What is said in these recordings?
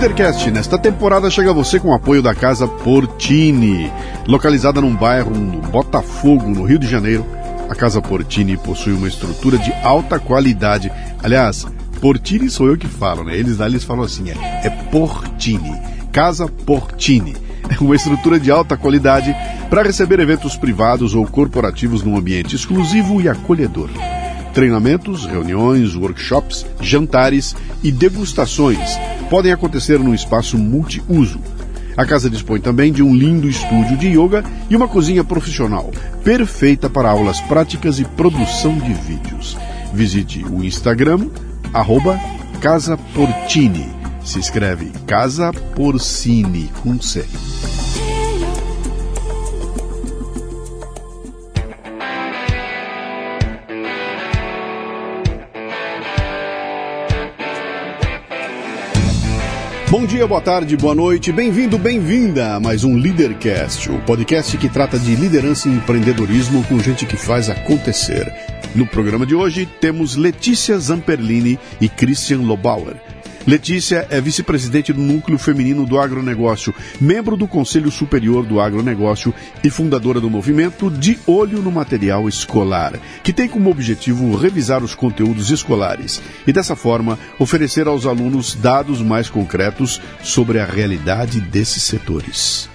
Leadercast, nesta temporada, chega você com o apoio da Casa Portini. Localizada num bairro no Botafogo, no Rio de Janeiro, a Casa Portini possui uma estrutura de alta qualidade. Aliás, Portini sou eu que falo, né? Eles lá eles falam assim, é, é Portini. Casa Portini. Uma estrutura de alta qualidade para receber eventos privados ou corporativos num ambiente exclusivo e acolhedor. Treinamentos, reuniões, workshops, jantares e degustações podem acontecer num espaço multiuso. A casa dispõe também de um lindo estúdio de yoga e uma cozinha profissional, perfeita para aulas práticas e produção de vídeos. Visite o Instagram, arroba Casa Portini. Se escreve Casa Porcini com C. Bom dia, boa tarde, boa noite, bem-vindo, bem-vinda a mais um Leadercast, o podcast que trata de liderança e empreendedorismo com gente que faz acontecer. No programa de hoje temos Letícia Zamperlini e Christian Lobauer. Letícia é vice-presidente do Núcleo Feminino do Agronegócio, membro do Conselho Superior do Agronegócio e fundadora do movimento De Olho no Material Escolar, que tem como objetivo revisar os conteúdos escolares e, dessa forma, oferecer aos alunos dados mais concretos sobre a realidade desses setores.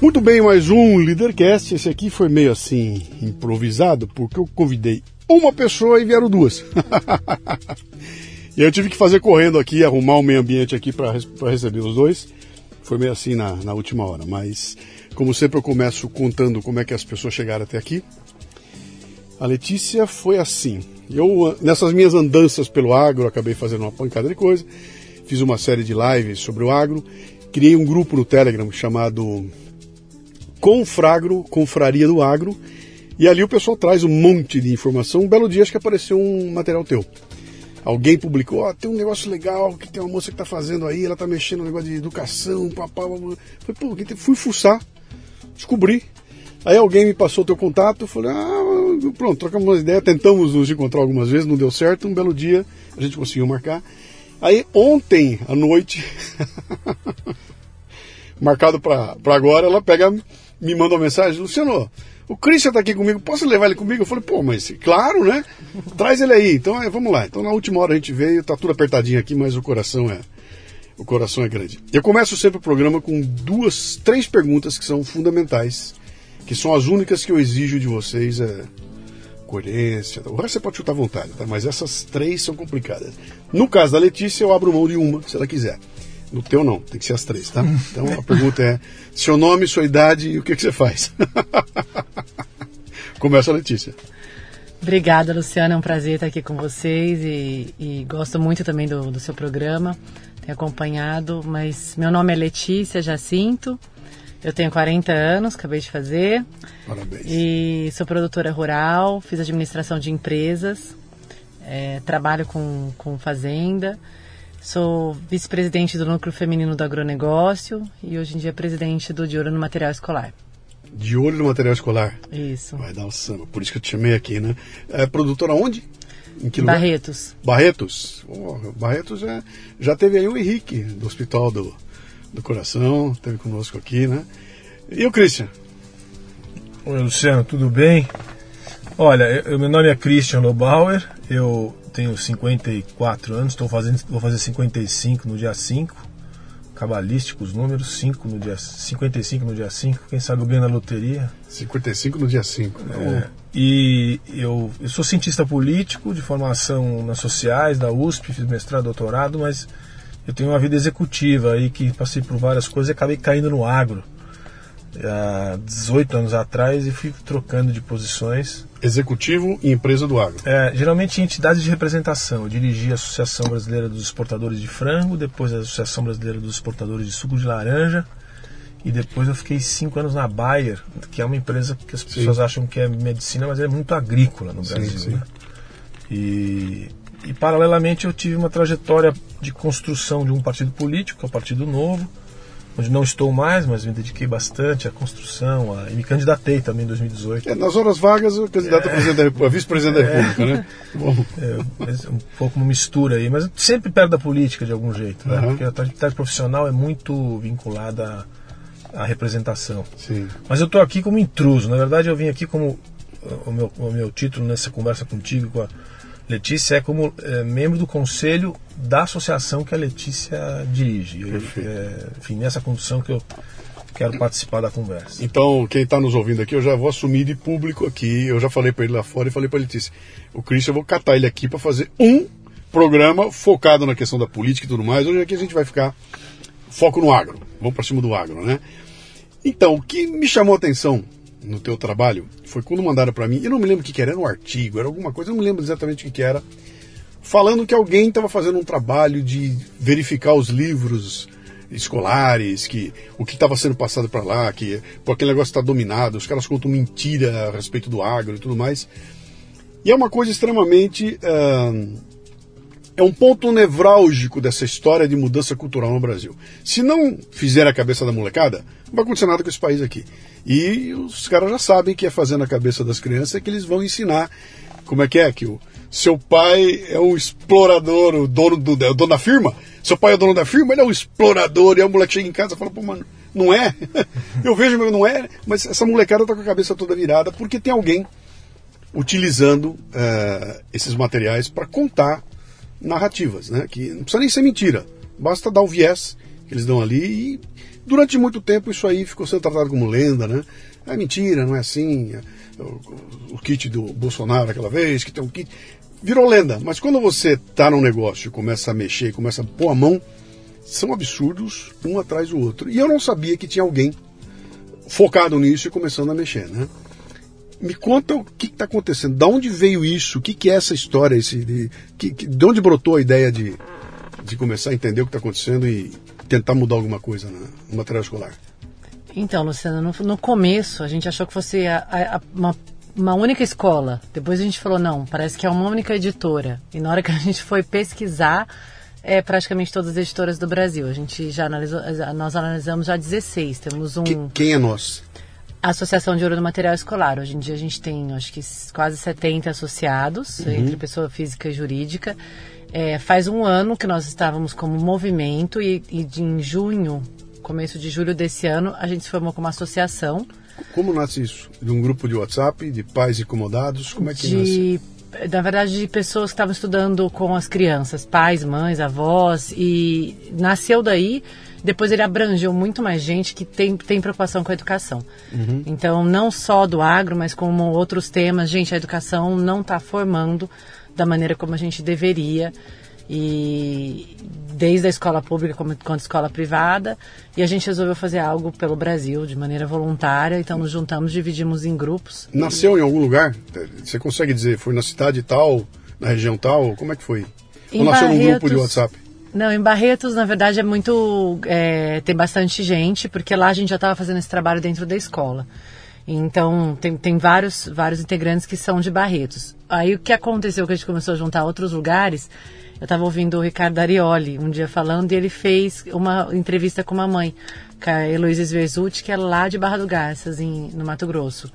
Muito bem, mais um Leadercast. Esse aqui foi meio assim improvisado, porque eu convidei uma pessoa e vieram duas. e eu tive que fazer correndo aqui, arrumar o meio ambiente aqui para receber os dois. Foi meio assim na, na última hora, mas como sempre eu começo contando como é que as pessoas chegaram até aqui. A Letícia foi assim. Eu, nessas minhas andanças pelo agro, acabei fazendo uma pancada de coisa. Fiz uma série de lives sobre o agro. Criei um grupo no Telegram chamado Confragro, Confraria do Agro e ali o pessoal traz um monte de informação. Um belo dia acho que apareceu um material teu. Alguém publicou, ó, oh, tem um negócio legal que tem uma moça que tá fazendo aí, ela tá mexendo no negócio de educação, papá. Falei, pô, fui fuçar, descobri. Aí alguém me passou o teu contato, falei, ah, pronto, trocamos uma ideia, tentamos nos encontrar algumas vezes, não deu certo. Um belo dia a gente conseguiu marcar. Aí ontem à noite, marcado para agora, ela pega, me manda uma mensagem, Luciano, o Christian tá aqui comigo, posso levar ele comigo? Eu falei, pô, mas claro, né? Traz ele aí. Então é, vamos lá. Então na última hora a gente veio, tá tudo apertadinho aqui, mas o coração é o coração é grande. Eu começo sempre o programa com duas, três perguntas que são fundamentais, que são as únicas que eu exijo de vocês, é coerência. O resto você pode chutar à vontade, tá? Mas essas três são complicadas. No caso da Letícia, eu abro mão de uma, se ela quiser. No teu não, tem que ser as três, tá? Então a pergunta é seu nome, sua idade e o que, que você faz. Começa a Letícia. Obrigada, Luciana. É um prazer estar aqui com vocês e, e gosto muito também do, do, seu programa. Tenho acompanhado, mas meu nome é Letícia Jacinto. Eu tenho 40 anos, acabei de fazer. Parabéns. E sou produtora rural, fiz administração de empresas, é, trabalho com, com fazenda. Sou vice-presidente do Núcleo Feminino do Agronegócio e hoje em dia presidente do De Olho no Material Escolar. De Olho no Material Escolar? Isso. Vai dar o samba, por isso que eu te chamei aqui, né? É produtora onde? Em que lugar? Barretos. Barretos? Oh, Barretos já, já teve aí o Henrique, do Hospital do, do Coração, teve conosco aqui, né? E o Christian? Oi, Luciano, tudo bem? Olha, eu, meu nome é Christian Lobauer, eu tenho 54 anos, estou fazendo, vou fazer 55 no dia 5. Cabalístico os números, 5 no dia 55 no dia 5, quem sabe eu ganho na loteria. 55 no dia 5. É, e eu, eu sou cientista político de formação nas sociais, da USP, fiz mestrado, doutorado, mas eu tenho uma vida executiva aí que passei por várias coisas e acabei caindo no agro há 18 anos atrás e fui trocando de posições. Executivo e empresa do agro. É, geralmente em entidades de representação. Eu dirigi a Associação Brasileira dos Exportadores de Frango, depois a Associação Brasileira dos Exportadores de Suco de Laranja, e depois eu fiquei cinco anos na Bayer, que é uma empresa que as pessoas sim. acham que é medicina, mas é muito agrícola no Brasil. Sim, sim. Né? E, e paralelamente eu tive uma trajetória de construção de um partido político, que é o Partido Novo, onde não estou mais, mas me dediquei bastante à construção a, e me candidatei também em 2018. É, nas horas vagas, o candidato a, a vice-presidente da República, né? Bom. É, um pouco uma mistura aí, mas sempre perto da política de algum jeito, né? Uhum. Porque a atividade profissional é muito vinculada à, à representação. Sim. Mas eu estou aqui como intruso. Na verdade, eu vim aqui como o meu, o meu título nessa conversa contigo com a Letícia é como é, membro do conselho da associação que a Letícia dirige. Eu, é, enfim, nessa condição que eu quero participar da conversa. Então, quem está nos ouvindo aqui, eu já vou assumir de público aqui. Eu já falei para ele lá fora e falei para a Letícia: o Christian, eu vou catar ele aqui para fazer um programa focado na questão da política e tudo mais. Hoje aqui a gente vai ficar foco no agro. Vamos para cima do agro, né? Então, o que me chamou a atenção no teu trabalho foi quando mandaram para mim, eu não me lembro o que, que era, era um artigo, era alguma coisa, eu não me lembro exatamente o que, que era, falando que alguém estava fazendo um trabalho de verificar os livros escolares, que o que estava sendo passado para lá, que por aquele negócio está dominado, os caras contam mentira a respeito do agro e tudo mais. E é uma coisa extremamente. Uh, é um ponto nevrálgico dessa história de mudança cultural no Brasil. Se não fizer a cabeça da molecada, não vai acontecer nada com esse país aqui. E os caras já sabem que é fazendo a cabeça das crianças é que eles vão ensinar como é que é, que o seu pai é um explorador, o dono, do, é o dono da firma, seu pai é o dono da firma, ele é um explorador, e aí o moleque chega em casa e fala, pô, mano, não é? Eu vejo, mas não é, mas essa molecada tá com a cabeça toda virada porque tem alguém utilizando uh, esses materiais para contar narrativas, né? Que não precisa nem ser mentira, basta dar o viés que eles dão ali e Durante muito tempo isso aí ficou sendo tratado como lenda, né? É mentira, não é assim. É, o, o kit do Bolsonaro aquela vez, que tem um kit. Virou lenda. Mas quando você está num negócio e começa a mexer, começa a pôr a mão, são absurdos um atrás do outro. E eu não sabia que tinha alguém focado nisso e começando a mexer, né? Me conta o que está acontecendo, da onde veio isso, o que, que é essa história, esse, de, que, de onde brotou a ideia de, de começar a entender o que está acontecendo e tentar mudar alguma coisa no material escolar? Então, Luciano, no, no começo a gente achou que fosse a, a, uma, uma única escola. Depois a gente falou, não, parece que é uma única editora. E na hora que a gente foi pesquisar, é praticamente todas as editoras do Brasil. A gente já analisou, nós analisamos já 16. Temos um. Que, quem é nós? A Associação de Ouro do Material Escolar. Hoje em dia a gente tem, acho que quase 70 associados, uhum. entre pessoa física e jurídica. É, faz um ano que nós estávamos como movimento e, e de, em junho, começo de julho desse ano, a gente se formou como associação. Como nasce isso? De um grupo de WhatsApp, de pais incomodados? Como é que de, nasce? Na verdade, de pessoas que estavam estudando com as crianças, pais, mães, avós, e nasceu daí. Depois ele abrangeu muito mais gente que tem, tem preocupação com a educação. Uhum. Então, não só do agro, mas como outros temas. Gente, a educação não está formando da maneira como a gente deveria e desde a escola pública como quanto escola privada e a gente resolveu fazer algo pelo Brasil de maneira voluntária então nos juntamos dividimos em grupos nasceu em algum lugar você consegue dizer foi na cidade tal na região tal como é que foi em ou nasceu Barretos, num grupo de WhatsApp não, em Barretos, na verdade, é muito. É, tem bastante gente, porque lá a gente já estava fazendo esse trabalho dentro da escola. Então, tem, tem vários, vários integrantes que são de Barretos. Aí, o que aconteceu que a gente começou a juntar outros lugares, eu estava ouvindo o Ricardo Arioli um dia falando, e ele fez uma entrevista com uma mãe, com a Heloísa Sverzut, que é lá de Barra do Garças, em, no Mato Grosso.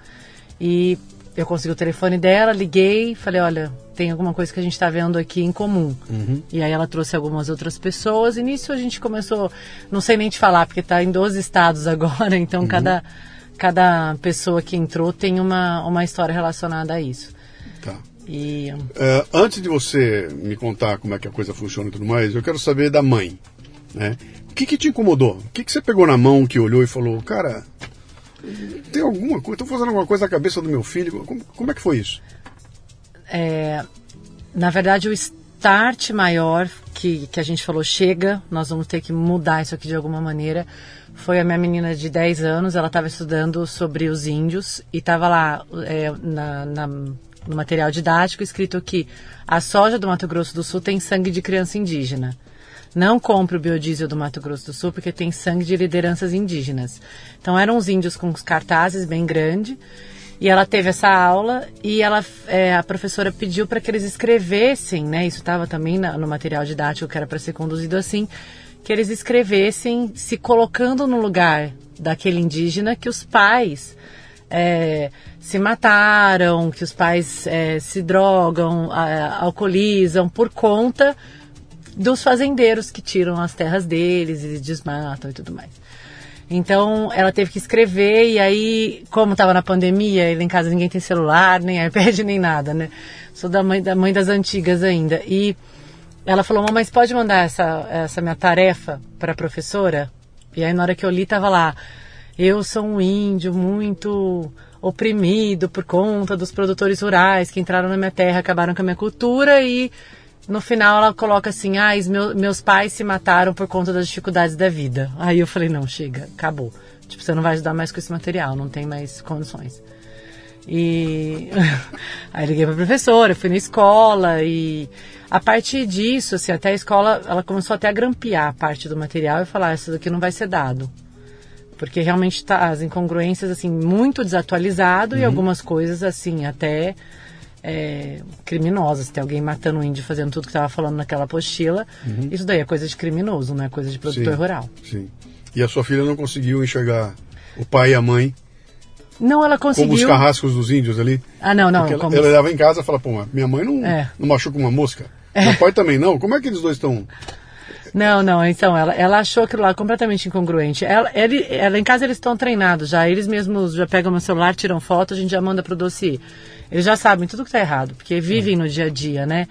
E eu consegui o telefone dela, liguei, falei, olha, tem alguma coisa que a gente está vendo aqui em comum. Uhum. E aí ela trouxe algumas outras pessoas, e nisso a gente começou, não sei nem te falar, porque está em 12 estados agora, então uhum. cada cada pessoa que entrou tem uma, uma história relacionada a isso. Tá. E... Uh, antes de você me contar como é que a coisa funciona e tudo mais, eu quero saber da mãe. Né? O que, que te incomodou? O que, que você pegou na mão, que olhou e falou, cara, tem alguma coisa, estou fazendo alguma coisa na cabeça do meu filho? Como, como é que foi isso? É, na verdade, o start maior que, que a gente falou, chega, nós vamos ter que mudar isso aqui de alguma maneira, foi a minha menina de 10 anos, ela estava estudando sobre os índios e estava lá é, na, na, no material didático escrito que a soja do Mato Grosso do Sul tem sangue de criança indígena. Não compre o biodiesel do Mato Grosso do Sul porque tem sangue de lideranças indígenas. Então eram os índios com os cartazes bem grandes e ela teve essa aula e ela, é, a professora pediu para que eles escrevessem, né? Isso estava também na, no material didático que era para ser conduzido assim, que eles escrevessem se colocando no lugar daquele indígena que os pais é, se mataram, que os pais é, se drogam, a, alcoolizam por conta dos fazendeiros que tiram as terras deles e desmatam e tudo mais. Então ela teve que escrever e aí, como estava na pandemia, ele em casa ninguém tem celular, nem iPad, nem nada, né? Sou da mãe, da mãe das antigas ainda. E ela falou, mamãe, você pode mandar essa, essa minha tarefa para a professora? E aí na hora que eu li tava lá, eu sou um índio muito oprimido por conta dos produtores rurais que entraram na minha terra, acabaram com a minha cultura e no final ela coloca assim, ah, meu, meus pais se mataram por conta das dificuldades da vida. Aí eu falei, não, chega, acabou. Tipo, você não vai ajudar mais com esse material, não tem mais condições. E aí liguei para a professora, fui na escola e a partir disso, assim, até a escola, ela começou até a grampear a parte do material e falar, isso daqui não vai ser dado. Porque realmente tá as incongruências, assim, muito desatualizado uhum. e algumas coisas, assim, até é, criminosas. Tem alguém matando um índio fazendo tudo que estava falando naquela apostila. Uhum. Isso daí é coisa de criminoso, não é coisa de produtor sim, rural. Sim. E a sua filha não conseguiu enxergar o pai e a mãe não, ela conseguiu. Como os carrascos dos índios ali. Ah, não, não. Ela, ela leva em casa e fala, pô, minha mãe não, é. não machuca uma mosca. É. Meu pai também não. Como é que eles dois estão. Não, não, então, ela, ela achou aquilo lá completamente incongruente. Ela, ele, ela em casa eles estão treinados já, eles mesmos já pegam meu celular, tiram foto, a gente já manda pro dossiê. Eles já sabem tudo que tá errado, porque vivem no dia a dia, né?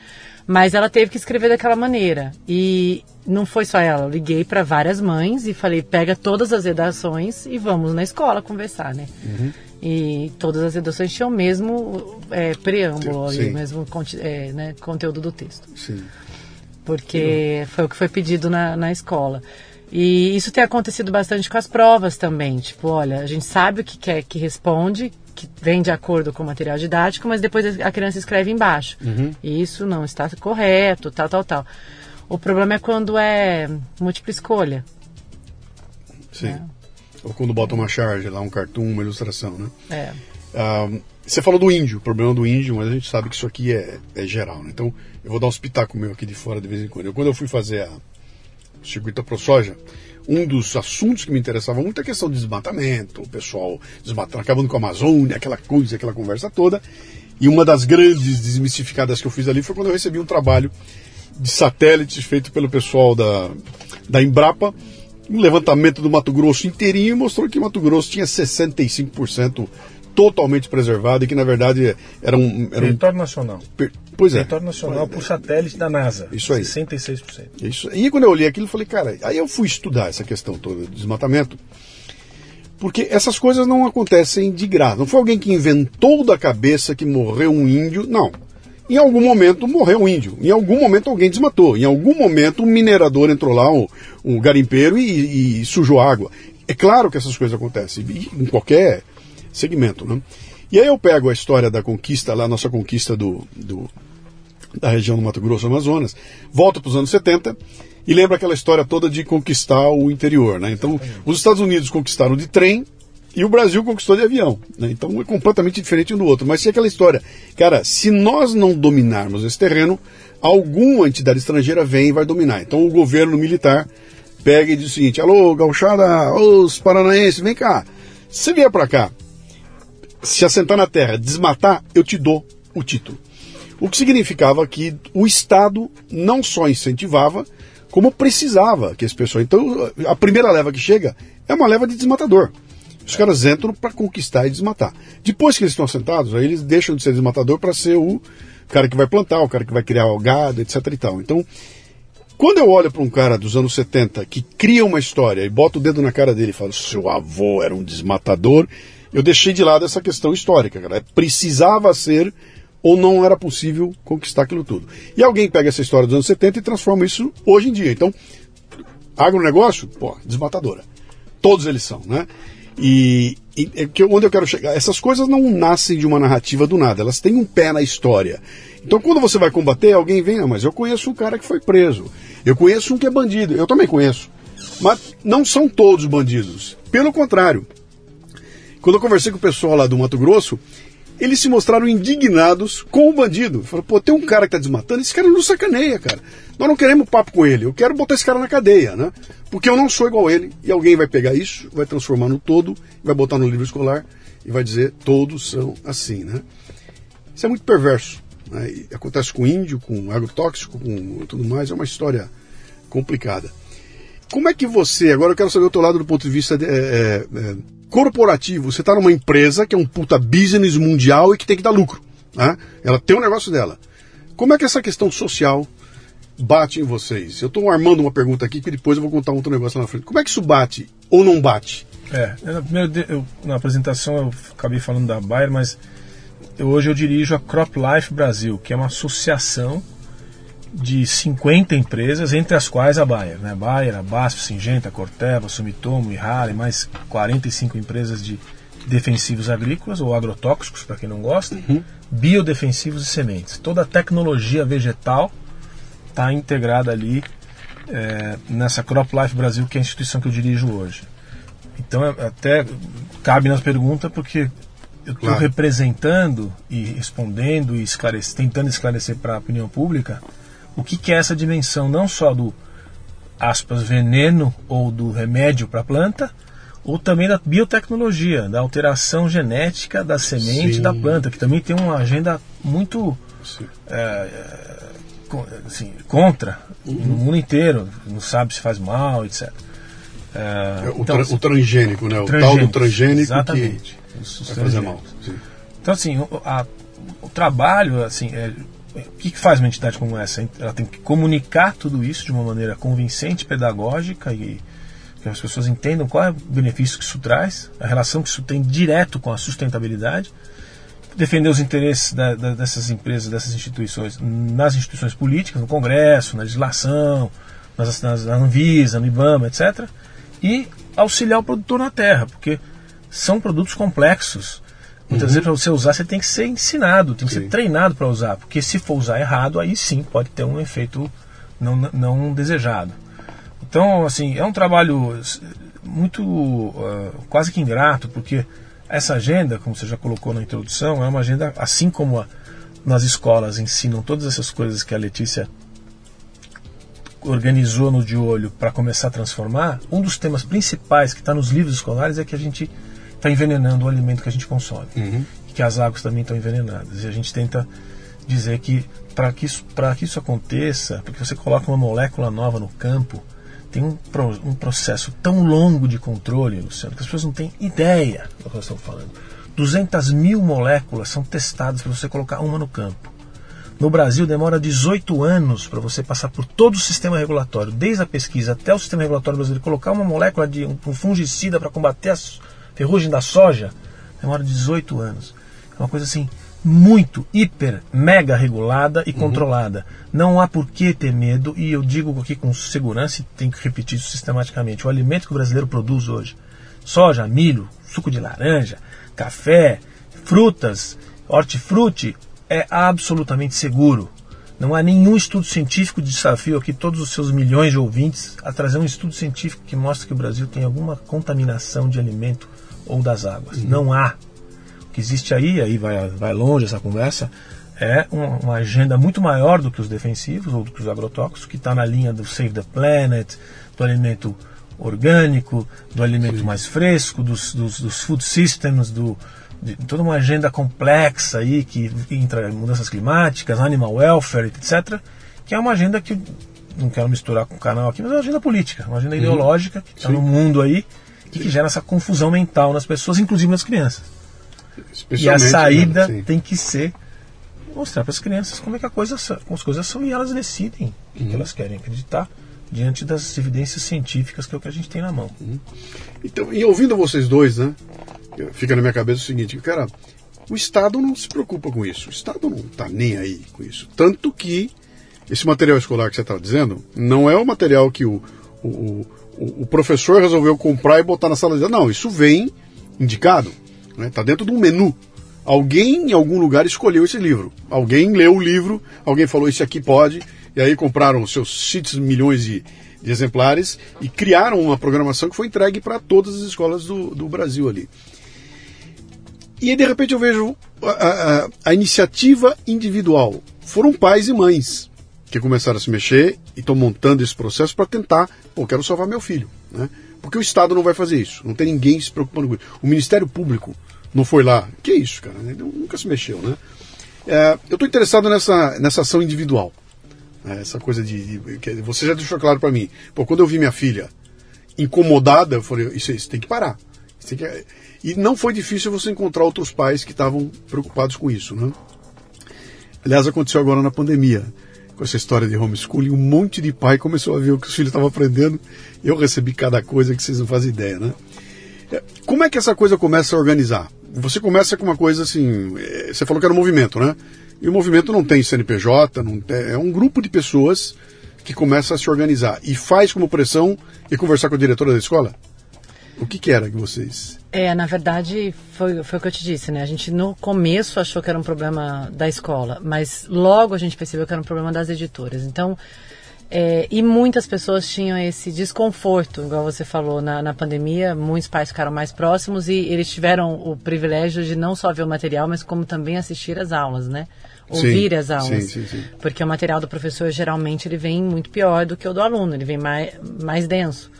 Mas ela teve que escrever daquela maneira. E não foi só ela, eu liguei para várias mães e falei: pega todas as redações e vamos na escola conversar, né? Uhum. E todas as redações tinham o mesmo é, preâmbulo, o mesmo é, né, conteúdo do texto. Sim. Porque foi o que foi pedido na, na escola. E isso tem acontecido bastante com as provas também. Tipo, olha, a gente sabe o que quer que responde, que vem de acordo com o material didático, mas depois a criança escreve embaixo. Uhum. Isso não está correto, tal, tal, tal. O problema é quando é múltipla escolha. Sim. Né? Ou quando bota uma charge lá, um cartoon, uma ilustração, né? É. Um, você falou do índio, o problema do índio, mas a gente sabe que isso aqui é, é geral, né? Então, eu vou dar um espetáculo meu aqui de fora de vez em quando. Eu, quando eu fui fazer a circuito pro soja, um dos assuntos que me interessava muito é a questão do desmatamento, o pessoal desmatando, acabando com a Amazônia, aquela coisa, aquela conversa toda. E uma das grandes desmistificadas que eu fiz ali foi quando eu recebi um trabalho de satélites feito pelo pessoal da, da Embrapa, um levantamento do Mato Grosso inteirinho mostrou que Mato Grosso tinha 65% totalmente preservado e que na verdade era um. Era Território um... nacional. Per... Pois é. Território nacional por satélite da NASA. Isso aí. 66%. Isso. E quando eu olhei aquilo, eu falei, cara, aí eu fui estudar essa questão toda do desmatamento. Porque essas coisas não acontecem de graça. Não foi alguém que inventou da cabeça que morreu um índio. Não. Em algum momento morreu um índio. Em algum momento alguém desmatou. Em algum momento um minerador entrou lá, um, um garimpeiro, e, e sujou água. É claro que essas coisas acontecem. Em qualquer segmento. Né? E aí eu pego a história da conquista, lá, nossa conquista do, do da região do Mato Grosso Amazonas, volto para os anos 70 e lembra aquela história toda de conquistar o interior. Né? Então, os Estados Unidos conquistaram de trem e o Brasil conquistou de avião. Né? Então, é completamente diferente um do outro. Mas se aquela história, cara, se nós não dominarmos esse terreno, alguma entidade estrangeira vem e vai dominar. Então, o governo militar pega e diz o seguinte: alô, gauchada, os paranaenses, vem cá. Se vier para cá, se assentar na terra, desmatar, eu te dou o título. O que significava que o Estado não só incentivava, como precisava que as pessoas. Então, a primeira leva que chega é uma leva de desmatador. Os caras entram para conquistar e desmatar. Depois que eles estão assentados, aí eles deixam de ser desmatador para ser o cara que vai plantar, o cara que vai criar o gado, etc. e tal. Então, quando eu olho para um cara dos anos 70 que cria uma história e bota o dedo na cara dele e fala: seu avô era um desmatador, eu deixei de lado essa questão histórica, cara. Precisava ser ou não era possível conquistar aquilo tudo. E alguém pega essa história dos anos 70 e transforma isso hoje em dia. Então, agronegócio, pô, desmatadora. Todos eles são, né? E, e é que, onde eu quero chegar? Essas coisas não nascem de uma narrativa do nada, elas têm um pé na história. Então, quando você vai combater, alguém vem, ah, mas eu conheço um cara que foi preso, eu conheço um que é bandido, eu também conheço. Mas não são todos bandidos. Pelo contrário, quando eu conversei com o pessoal lá do Mato Grosso, eles se mostraram indignados com o bandido. Falaram, pô, tem um cara que tá desmatando, esse cara não sacaneia, cara. Nós não queremos papo com ele, eu quero botar esse cara na cadeia, né? Porque eu não sou igual a ele. E alguém vai pegar isso, vai transformar no todo, vai botar no livro escolar e vai dizer, todos são assim, né? Isso é muito perverso. Né? acontece com índio, com agrotóxico, com tudo mais, é uma história complicada. Como é que você, agora eu quero saber o teu lado do ponto de vista de, é, é, é corporativo, você está numa empresa que é um puta business mundial e que tem que dar lucro. Né? Ela tem um negócio dela. Como é que essa questão social bate em vocês? Eu estou armando uma pergunta aqui que depois eu vou contar outro negócio lá na frente. Como é que isso bate ou não bate? É, na, eu, na apresentação eu acabei falando da Bayer, mas eu, hoje eu dirijo a Crop Life Brasil, que é uma associação de 50 empresas, entre as quais a Bayer. Né? Bayer, a BASF, Singenta, Corteva, Sumitomo, Ihara e mais 45 empresas de defensivos agrícolas ou agrotóxicos, para quem não gosta, uhum. biodefensivos e sementes. Toda a tecnologia vegetal está integrada ali é, nessa Crop Life Brasil, que é a instituição que eu dirijo hoje. Então, é, até cabe nas perguntas, porque eu estou claro. representando e respondendo e esclarece, tentando esclarecer para a opinião pública o que, que é essa dimensão não só do aspas veneno ou do remédio para a planta, ou também da biotecnologia, da alteração genética da semente Sim. da planta, que também tem uma agenda muito é, é assim, contra uhum. no mundo inteiro, não sabe se faz mal, etc. É, é, o, então, tra o, transgênico, né? O tal do transgênico exatamente, que vai fazer mal. Sim. Então, assim, o, a, o trabalho, assim, é, o que, faz uma entidade como essa? Ela tem que comunicar tudo isso de uma maneira convincente, pedagógica e que as pessoas entendam qual é o benefício que isso traz, a relação que isso tem direto com a sustentabilidade, defender os interesses da, da, dessas empresas, dessas instituições, nas instituições políticas, no Congresso, na legislação, nas, nas, na Anvisa, no IBAMA, etc. E auxiliar o produtor na terra, porque são produtos complexos Muitas uhum. vezes para você usar você tem que ser ensinado, tem que sim. ser treinado para usar, porque se for usar errado, aí sim pode ter um efeito não, não desejado. Então, assim, é um trabalho muito uh, quase que ingrato, porque essa agenda, como você já colocou na introdução, é uma agenda, assim como a, nas escolas ensinam todas essas coisas que a Letícia organizou no de olho para começar a transformar, um dos temas principais que está nos livros escolares é que a gente está envenenando o alimento que a gente consome. Uhum. E que as águas também estão envenenadas. E a gente tenta dizer que para que, isso, que isso aconteça, porque você coloca uma molécula nova no campo, tem um, um processo tão longo de controle, Luciano, que as pessoas não têm ideia do que nós estamos falando. 200 mil moléculas são testadas para você colocar uma no campo. No Brasil demora 18 anos para você passar por todo o sistema regulatório, desde a pesquisa até o sistema regulatório brasileiro, colocar uma molécula de um fungicida para combater as, ferrugem da soja demora 18 anos. É uma coisa assim muito, hiper, mega regulada e uhum. controlada. Não há por que ter medo, e eu digo aqui com segurança e tenho que repetir isso sistematicamente. O alimento que o brasileiro produz hoje, soja, milho, suco de laranja, café, frutas, hortifruti, é absolutamente seguro. Não há nenhum estudo científico de desafio aqui, todos os seus milhões de ouvintes, a trazer um estudo científico que mostra que o Brasil tem alguma contaminação de alimento ou das águas. Uhum. Não há. O que existe aí, aí vai, vai longe essa conversa, é uma, agenda muito maior do que os defensivos ou do que os agrotóxicos, que está na linha do Save the Planet, do alimento orgânico, do alimento Sim. mais fresco, dos, dos, dos food systems, do, de toda uma agenda complexa aí que entra mudanças climáticas, animal welfare, etc. Que é uma agenda que não quero misturar com o canal aqui, mas é uma agenda política, uma agenda uhum. ideológica que está no mundo aí e que gera essa confusão mental nas pessoas, inclusive nas crianças. E a saída né? tem que ser mostrar para as crianças como é que a coisa, como as coisas são e elas decidem o que uhum. elas querem acreditar diante das evidências científicas que é o que a gente tem na mão. Uhum. Então, e ouvindo vocês dois, né, fica na minha cabeça o seguinte, cara, o Estado não se preocupa com isso, o Estado não está nem aí com isso. Tanto que esse material escolar que você está dizendo não é o material que o, o, o, professor resolveu comprar e botar na sala de aula. Não, isso vem indicado. Está né? Tá dentro de um menu. Alguém em algum lugar escolheu esse livro. Alguém leu o livro, alguém falou isso aqui pode, e aí compraram seus X milhões de, de, exemplares e criaram uma programação que foi entregue para todas as escolas do, do Brasil ali. E aí, de repente, eu vejo a, a, a iniciativa individual. Foram pais e mães que começaram a se mexer e estão montando esse processo para tentar, pô, quero salvar meu filho, né? Porque o Estado não vai fazer isso, não tem ninguém se preocupando com isso. O Ministério Público não foi lá. Que isso, cara? Ele nunca se mexeu, né? É, eu estou interessado nessa, nessa ação individual. Né? Essa coisa de, de, Você já deixou claro para mim. Pô, quando eu vi minha filha incomodada, eu falei, isso, isso tem que parar. Tem que... E não foi difícil você encontrar outros pais que estavam preocupados com isso, né? Aliás, aconteceu agora na pandemia com essa história de homeschooling, um monte de pai começou a ver o que os filhos estavam aprendendo. Eu recebi cada coisa que vocês não fazem ideia, né? É, como é que essa coisa começa a organizar? Você começa com uma coisa assim, é, você falou que era um movimento, né? E o movimento não tem CNPJ, não tem, é um grupo de pessoas que começa a se organizar e faz como pressão e conversar com a diretora da escola? O que, que, era que vocês. É, na verdade, foi, foi o que eu te disse, né? A gente no começo achou que era um problema da escola, mas logo a gente percebeu que era um problema das editoras. Então, é, e muitas pessoas tinham esse desconforto, igual você falou, na, na pandemia, muitos pais ficaram mais próximos e eles tiveram o privilégio de não só ver o material, mas como também assistir as aulas, né? Ouvir sim, as aulas. Sim, sim, porque o material do professor geralmente ele vem muito pior do que o do aluno, ele vem mais, mais denso.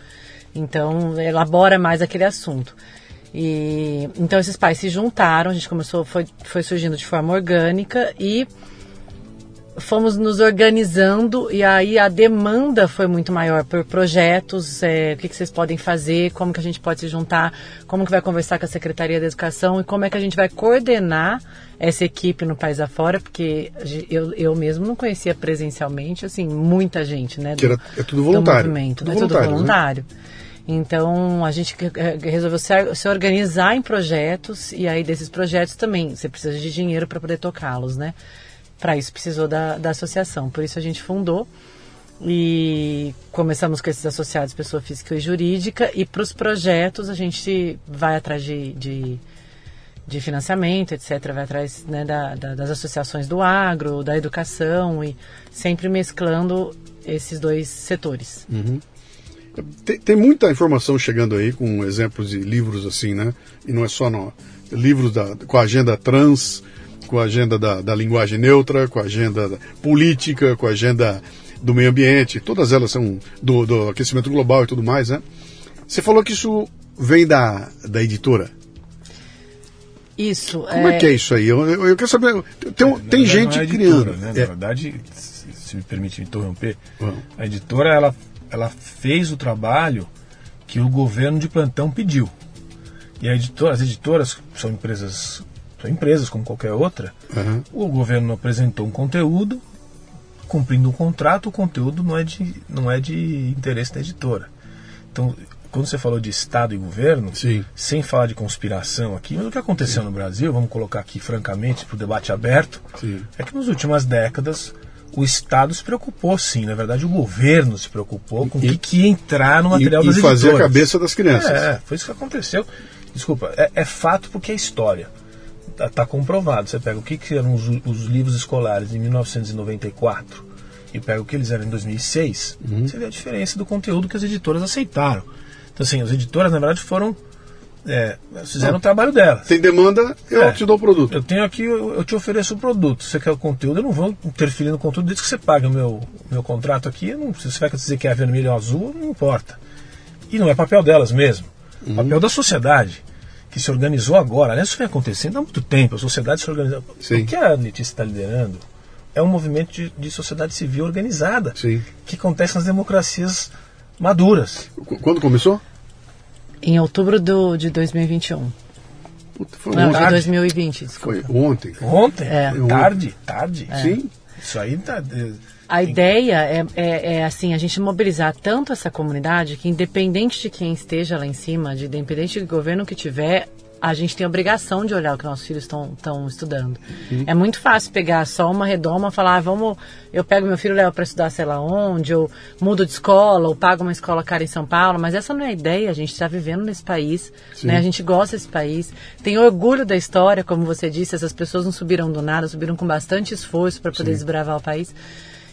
Então, elabora mais aquele assunto. E então esses pais se juntaram, a gente começou, foi, foi surgindo de forma orgânica e fomos nos organizando e aí a demanda foi muito maior por projetos, é, o que, que, vocês podem fazer, como que a gente pode se juntar, como que vai conversar com a Secretaria da Educação e como é que a gente vai coordenar essa equipe no país afora, porque eu, eu mesmo não conhecia presencialmente, assim, muita gente, né? Do, que era, é tudo voluntário. Do movimento, tudo é tudo voluntário. Né? Então a gente resolveu se, se, organizar em projetos e aí desses projetos também você precisa de dinheiro para poder tocá-los, né? Para isso precisou da, da associação, por isso a gente fundou e começamos com esses associados pessoa física e jurídica e para os projetos a gente vai atrás de, de, de financiamento, etc. Vai atrás né, da, da, das associações do agro, da educação e sempre mesclando esses dois setores. Uhum. Tem, tem, muita informação chegando aí com exemplos de livros assim, né? E não é só no, livros da, com a agenda trans, com a agenda da, da linguagem neutra, com a agenda política, com a agenda do meio ambiente, todas elas são do, do aquecimento global e tudo mais, né? Você falou que isso vem da, da editora. Isso. Como é, é que é isso aí? Eu, eu, eu quero saber. Tem, tem gente é criando. Né? Na é. verdade, se me permite interromper, uhum. a editora ela ela fez o trabalho que o governo de plantão pediu. E editora, as editoras são empresas, são empresas como qualquer outra. Uhum. O governo apresentou um conteúdo, cumprindo um contrato, o conteúdo não é de, não é de interesse da editora. Então, quando você falou de Estado e governo, Sim. sem falar de conspiração aqui, mas o que aconteceu Sim. no Brasil, vamos colocar aqui francamente para o debate aberto, Sim. é que nas últimas décadas o Estado se preocupou, sim. Na verdade, o governo se preocupou com o que, que ia entrar no material e, das e editoras. fazer a cabeça das crianças. É, foi isso que aconteceu. Desculpa, é, é fato porque é história. Está tá comprovado. Você pega o que, que eram os, os, livros escolares em 1994 e pega o que eles eram em 2006, uhum. você vê a diferença do conteúdo que as editoras aceitaram. Então, assim, as editoras, na verdade, foram é, fizeram o trabalho dela. Tem demanda, eu é, te dou o produto. Eu tenho aqui, eu, eu, te ofereço o produto. Você quer o conteúdo, eu não vou interferir no conteúdo desde que você paga o meu, meu contrato aqui. Não, se você vai dizer que é vermelho ou azul, não importa. E não é papel delas mesmo. Uhum. Papel da sociedade, que se organizou agora. Né? Isso vem acontecendo há muito tempo. A sociedade se organiza. Sim. O que a Letícia está liderando é um movimento de, de sociedade civil organizada, Sim. que acontece nas democracias maduras. Quando começou? Em outubro do, de 2021. Puta, foi Não, ontem. de 2020, desculpa. Foi ontem. Ontem? É. Tarde, tarde. É. Sim. Isso aí tá. A ideia é, é, é, assim, a gente mobilizar tanto essa comunidade que independente de quem esteja lá em cima, de independente do governo que tiver, a gente tem a obrigação de olhar o que nossos filhos estão estudando. Uhum. É muito fácil pegar só uma redoma e falar, ah, vamos, eu pego meu filho levo para estudar sei lá onde, ou mudo de escola, ou pago uma escola cara em São Paulo, mas essa não é a ideia, a gente está vivendo nesse país, né? a gente gosta desse país, tem orgulho da história, como você disse, essas pessoas não subiram do nada, subiram com bastante esforço para poder Sim. desbravar o país.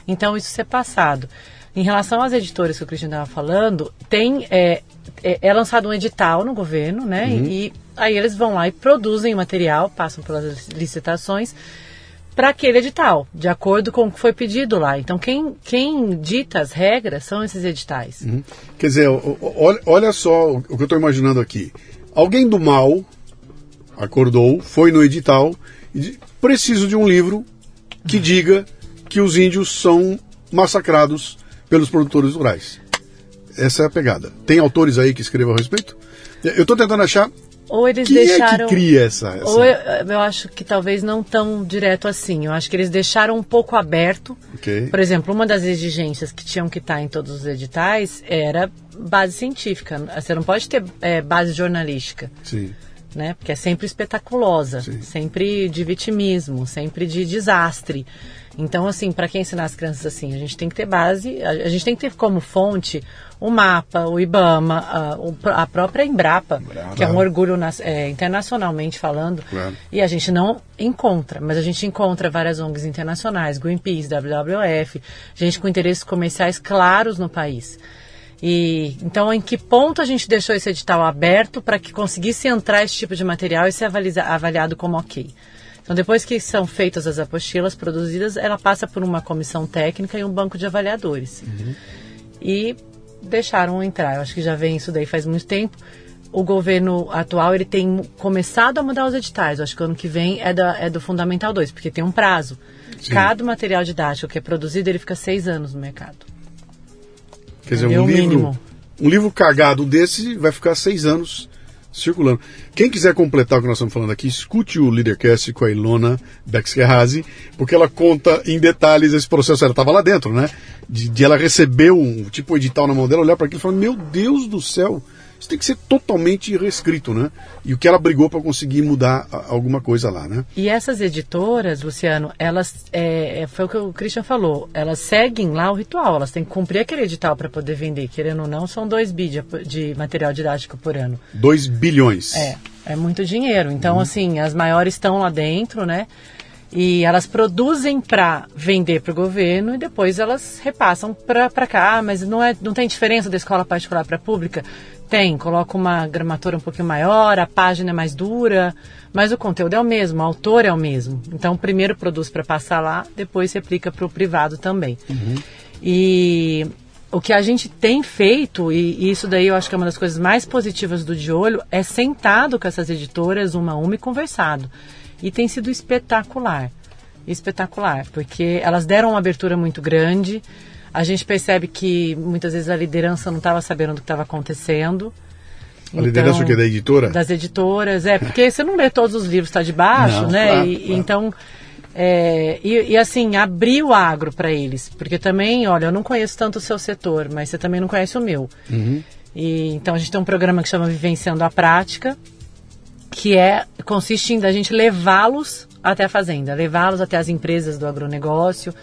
Então isso ser passado. Em relação às editoras que o Cristian estava falando, tem é, é, é, lançado um edital no governo, né? Uhum. E aí eles vão lá e produzem o material, passam pelas licitações para aquele edital, de acordo com o que foi pedido lá. Então, quem, quem dita as regras são esses editais. Uhum. Quer dizer, olha, olha só o que eu estou imaginando aqui. Alguém do mal acordou, foi no edital e preciso de um livro que diga que os índios são massacrados pelos produtores rurais. Essa é a pegada. Tem autores aí que escrevam a respeito? Eu estou tentando achar ou eles Quem deixaram. É que cria essa, essa... Ou eu, eu, acho que talvez não tão direto assim. Eu acho que eles deixaram um pouco aberto. Okay. Por exemplo, uma das exigências que tinham que estar em todos os editais era base científica. Você não pode ter é, base jornalística. Sim. Né? Porque é sempre espetaculosa, Sim. sempre de vitimismo, sempre de desastre. Então, assim, para quem ensinar as crianças assim, a gente tem que ter base, a, a gente tem que ter como fonte o mapa, o IBAMA, a, a própria Embrapa, claro. que é um orgulho é, internacionalmente falando, claro. e a gente não encontra, mas a gente encontra várias ONGs internacionais, Greenpeace, WWF, gente com interesses comerciais claros no país. E então, em que ponto a gente deixou esse edital aberto para que conseguisse entrar esse tipo de material e ser avaliado como ok? Então, depois que são feitas as apostilas produzidas, ela passa por uma comissão técnica e um banco de avaliadores. Uhum. E deixaram entrar. Eu acho que já vem isso daí faz muito tempo. O governo atual ele tem começado a mudar os editais. Eu acho que o ano que vem é, da, é do Fundamental 2, porque tem um prazo. Sim. Cada material didático que é produzido, ele fica seis anos no mercado. Quer dizer, um livro, um livro cagado desse vai ficar seis anos circulando. Quem quiser completar o que nós estamos falando aqui, escute o Leadercast com a Ilona Bexkerhazy, porque ela conta em detalhes esse processo. Ela estava lá dentro, né? De, de, ela receber um tipo um edital na mão dela, olhar para aquilo e falar: Meu Deus do céu, isso tem que ser totalmente reescrito, né? E o que ela brigou para conseguir mudar alguma coisa lá, né? E essas editoras, Luciano, elas é, foi o que o Christian falou, elas seguem lá o ritual, elas têm que cumprir aquele edital para poder vender, querendo ou não, são 2 bi de, de, material didático por ano. 2 bilhões. É, é muito dinheiro. Então, uhum. assim, as maiores estão lá dentro, né? E elas produzem para vender para o governo e depois elas repassam para cá. Ah, mas não, é, não tem diferença da escola particular para a pública? Tem, coloca uma gramatura um pouquinho maior, a página é mais dura, mas o conteúdo é o mesmo, o autor é o mesmo. Então, primeiro produz para passar lá, depois se aplica para o privado também. Uhum. E o que a gente tem feito, e isso daí eu acho que é uma das coisas mais positivas do De Olho, é sentado com essas editoras uma a uma e conversado. E tem sido espetacular. Espetacular, porque elas deram uma abertura muito grande. A gente percebe que muitas vezes a liderança não estava sabendo do que estava acontecendo. A então, liderança o quê? Da editora? Das editoras, é, porque você não lê todos os livros, está debaixo, não, né? Claro, e, claro. Então, é, e, e, assim, abrir o agro para eles. Porque também, olha, eu não conheço tanto o seu setor, mas você também não conhece o meu. Uhum. E, então a gente tem um programa que chama Vivenciando a Prática, que é consiste em a gente levá-los até a fazenda, levá-los até as empresas do agronegócio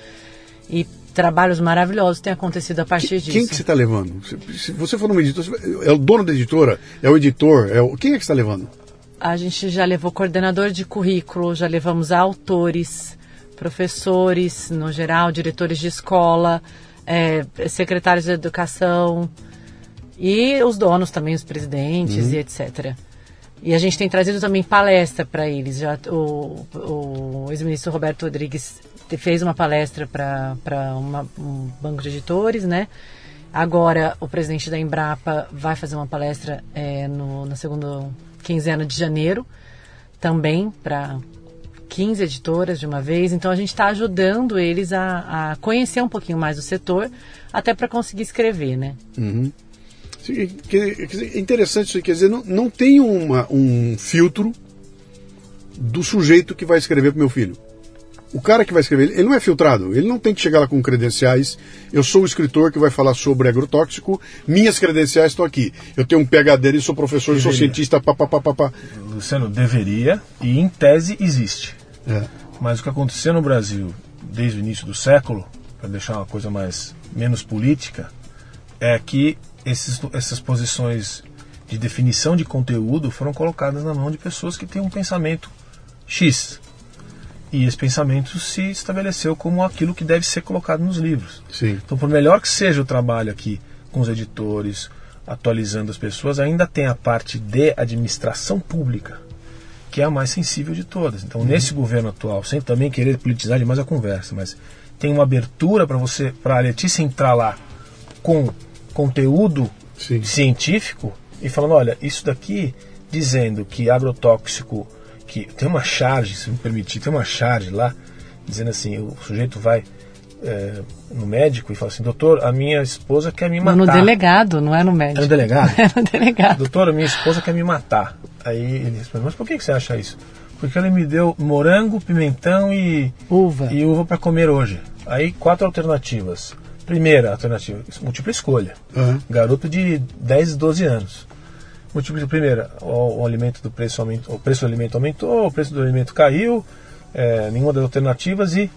e trabalhos maravilhosos têm acontecido a partir quem, disso. Quem que você está levando? Se, se você for numa editora, é o dono da editora, é o editor, é o, quem é que está levando? A gente já levou coordenador de currículo, já levamos autores, professores, no geral, diretores de escola, é, secretários de educação e os donos também, os presidentes Uhum. e etc. E a gente tem trazido também palestra para eles. Já, o, o ex-ministro Roberto Rodrigues fez uma palestra para um banco de editores, né? Agora, o presidente da Embrapa vai fazer uma palestra é, no, na segunda quinzena de janeiro, também para 15 editoras de uma vez. Então, a gente está ajudando eles a, a conhecer um pouquinho mais o setor, até para conseguir escrever, né? Uhum. É interessante isso quer dizer, não, não tem uma, um filtro do sujeito que vai escrever para meu filho. O cara que vai escrever, ele não é filtrado, ele não tem que chegar lá com credenciais. Eu sou o escritor que vai falar sobre agrotóxico, minhas credenciais estão aqui. Eu tenho um PhD, eu sou professor, eu sou Deveria. cientista, papapá. Luciano, deveria e em tese existe. É. Mas o que aconteceu no Brasil desde o início do século, para deixar uma coisa mais menos política, é que esses, essas posições de definição de conteúdo foram colocadas na mão de pessoas que têm um pensamento X. E esse pensamento se estabeleceu como aquilo que deve ser colocado nos livros. Sim. Então, por melhor que seja o trabalho aqui com os editores, atualizando as pessoas, ainda tem a parte de administração pública, que é a mais sensível de todas. Então, nesse governo atual, sem também querer politizar demais a conversa, mas tem uma abertura para você, para a Letícia entrar lá com conteúdo Sim. científico e falando, olha, isso daqui dizendo que agrotóxico, que tem uma charge, se me permitir, tem uma charge lá, dizendo assim, o sujeito vai é, no médico e fala assim, doutor, a minha esposa quer me matar. No delegado, não é no médico. É no delegado? É no delegado. Doutor, a minha esposa quer me matar. Aí ele responde, mas por que que você acha isso? Porque ela me deu morango, pimentão e Uva. e uva para comer hoje. Aí quatro alternativas. Primeira alternativa, múltipla escolha. Aham. Garoto de 10, 12 anos. Múltipla primeira, o, o alimento do preço aumentou, o preço do alimento aumentou, o preço do alimento caiu, é, nenhuma das alternativas e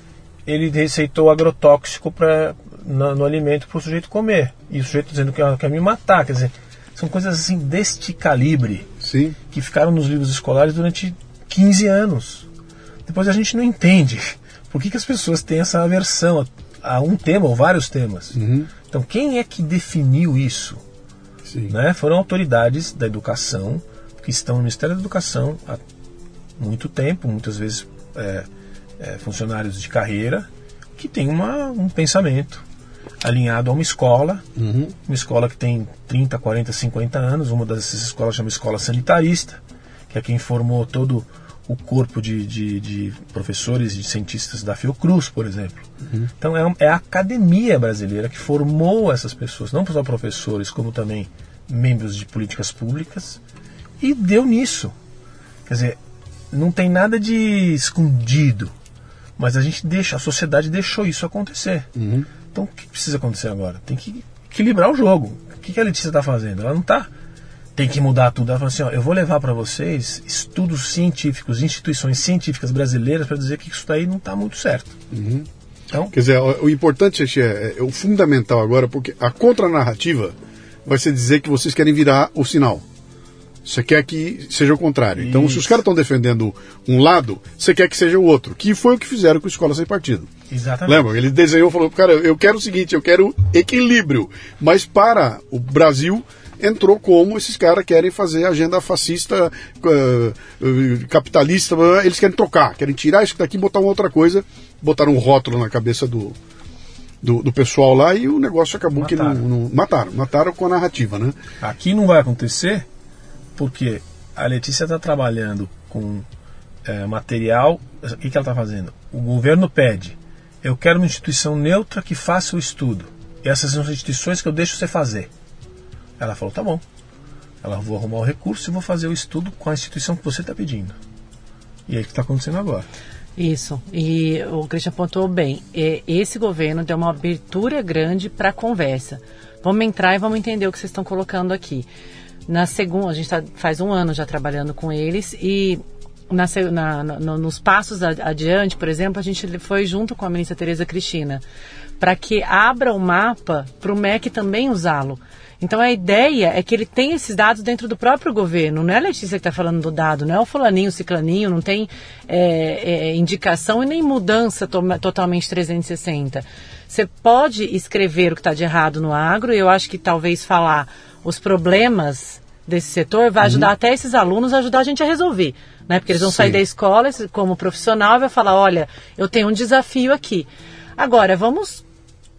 ele receitou agrotóxico pra, no, no alimento para o sujeito comer. E o sujeito dizendo que "Ah, quer me matar. Quer dizer, são coisas assim deste calibre Sim. que ficaram nos livros escolares durante 15 anos. Depois a gente não entende por que, que as pessoas têm essa aversão a, a um tema ou vários temas. Então, quem é que definiu isso? Sim. Né? Foram autoridades da educação que estão no Ministério da Educação há muito tempo, muitas vezes é, é, funcionários de carreira, que têm uma, um pensamento alinhado a uma escola, Uhum. uma escola que tem 30, 40, 50 anos. Uma dessas escolas chama Escola Sanitarista, que é quem formou todo o corpo de, de, de professores e cientistas da Fiocruz, por exemplo. Então é, é a academia brasileira que formou essas pessoas, não só professores, como também membros de políticas públicas, e deu nisso. Quer dizer, não tem nada de escondido, mas a gente deixa, a sociedade deixou isso acontecer. Uhum. Então o que precisa acontecer agora? Tem que equilibrar o jogo. O que a Letícia está fazendo? Ela não está. Tem que mudar tudo. Ela fala assim: ó, eu vou levar para vocês estudos científicos, instituições científicas brasileiras para dizer que isso daí não está muito certo. Então, Quer dizer, o, o importante Xexi, é, é o fundamental agora, porque a contranarrativa vai ser dizer que vocês querem virar o sinal. Você quer que seja o contrário. Então, se os Isso. caras estão defendendo um lado, você quer que seja o outro. Que foi o que fizeram com a Escola Sem Partido. exatamente. Lembra? Ele desenhou e falou, cara, eu quero o seguinte, eu quero equilíbrio. Mas para o Brasil entrou como esses caras querem fazer agenda fascista, eh, eh, capitalista, eles querem trocar, querem tirar isso daqui e botar uma outra coisa, botaram um rótulo na cabeça do, do, do pessoal lá e o negócio acabou que não, Mataram. não- Mataram, mataram com a narrativa, né? Aqui não vai acontecer porque a Letícia está trabalhando com é, material. O que, que ela está fazendo? O governo pede: eu quero uma instituição neutra que faça o estudo. E essas são as instituições que eu deixo você fazer. Ela falou: tá bom. Ela vou arrumar o recurso e vou fazer o estudo com a instituição que você está pedindo. E é o que está acontecendo agora. Isso. E o Christian apontou bem. Esse governo deu uma abertura grande para a conversa. Vamos entrar e vamos entender o que vocês estão colocando aqui. Na segunda, a gente tá, faz um ano já trabalhando com eles e na na- no- nos passos adiante, por exemplo, a gente foi junto com a ministra Tereza Cristina para que abra o mapa para o MEC também usá-lo. Então a ideia é que ele tenha esses dados dentro do próprio governo. Não é a Letícia que está falando do dado, não é o fulaninho, o ciclaninho, não tem é, é, indicação e nem mudança to- totalmente 360. Você pode escrever o que está de errado no agro e eu acho que talvez falar os problemas desse setor vai ajudar até esses alunos a ajudar a gente a resolver. Né? Porque eles vão sair Sim. da escola como profissional e vai falar, olha, eu tenho um desafio aqui. Agora, vamos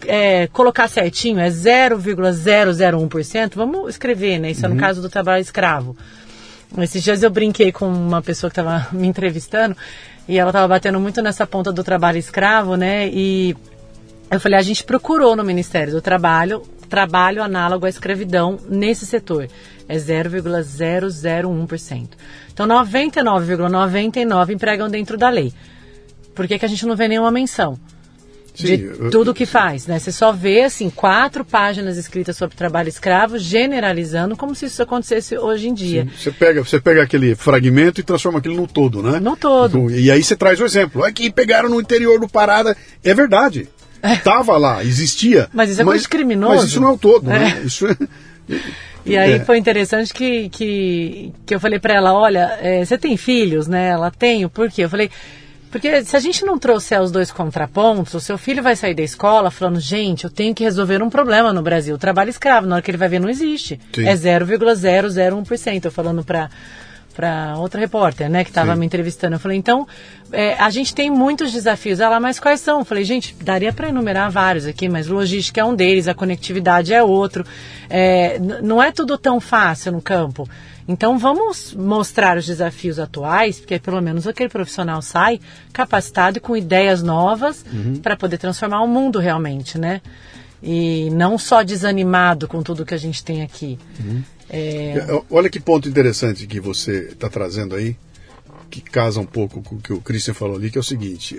é, colocar certinho, é 0,001%, vamos escrever, né? Isso é no caso do trabalho escravo. Esses dias eu brinquei com uma pessoa que estava me entrevistando e ela estava batendo muito nessa ponta do trabalho escravo, né? E eu falei, a gente procurou no Ministério do Trabalho trabalho análogo à escravidão nesse setor. É 0,001%. Então 99,99 empregam dentro da lei. Por que, que a gente não vê nenhuma menção? De eu- tudo que faz, né? Você só vê assim quatro páginas escritas sobre trabalho escravo, generalizando como se isso acontecesse hoje em dia. Você pega, você pega aquele fragmento e transforma aquilo no todo, né? No todo. E aí você traz o exemplo. Aqui pegaram no interior do Parada. É verdade. Tava lá, existia. Mas isso é de criminoso. Mas isso não é o todo, né? Isso é- E aí É. foi interessante que, que, que eu falei pra ela, olha, é, você tem filhos, né? Ela tem, por quê? Eu falei, Porque se a gente não trouxer os dois contrapontos, o seu filho vai sair da escola falando, gente, eu tenho que resolver um problema no Brasil. O trabalho escravo, na hora que ele vai ver, não existe. Sim. É 0,001%. Eu falando para para outra repórter, né, que estava me entrevistando. Eu falei, então, é, a gente tem muitos desafios. Ela, mas quais são? Eu falei, gente, daria para enumerar vários aqui, mas logística é um deles, a conectividade é outro. É, não é tudo tão fácil no campo. Então, vamos mostrar os desafios atuais, porque pelo menos aquele profissional sai capacitado e com ideias novas para poder transformar o mundo realmente, né? E não só desanimado com tudo que a gente tem aqui. É, É, Olha que ponto interessante que você está trazendo aí, que casa um pouco com o que o Christian falou ali, que é o seguinte: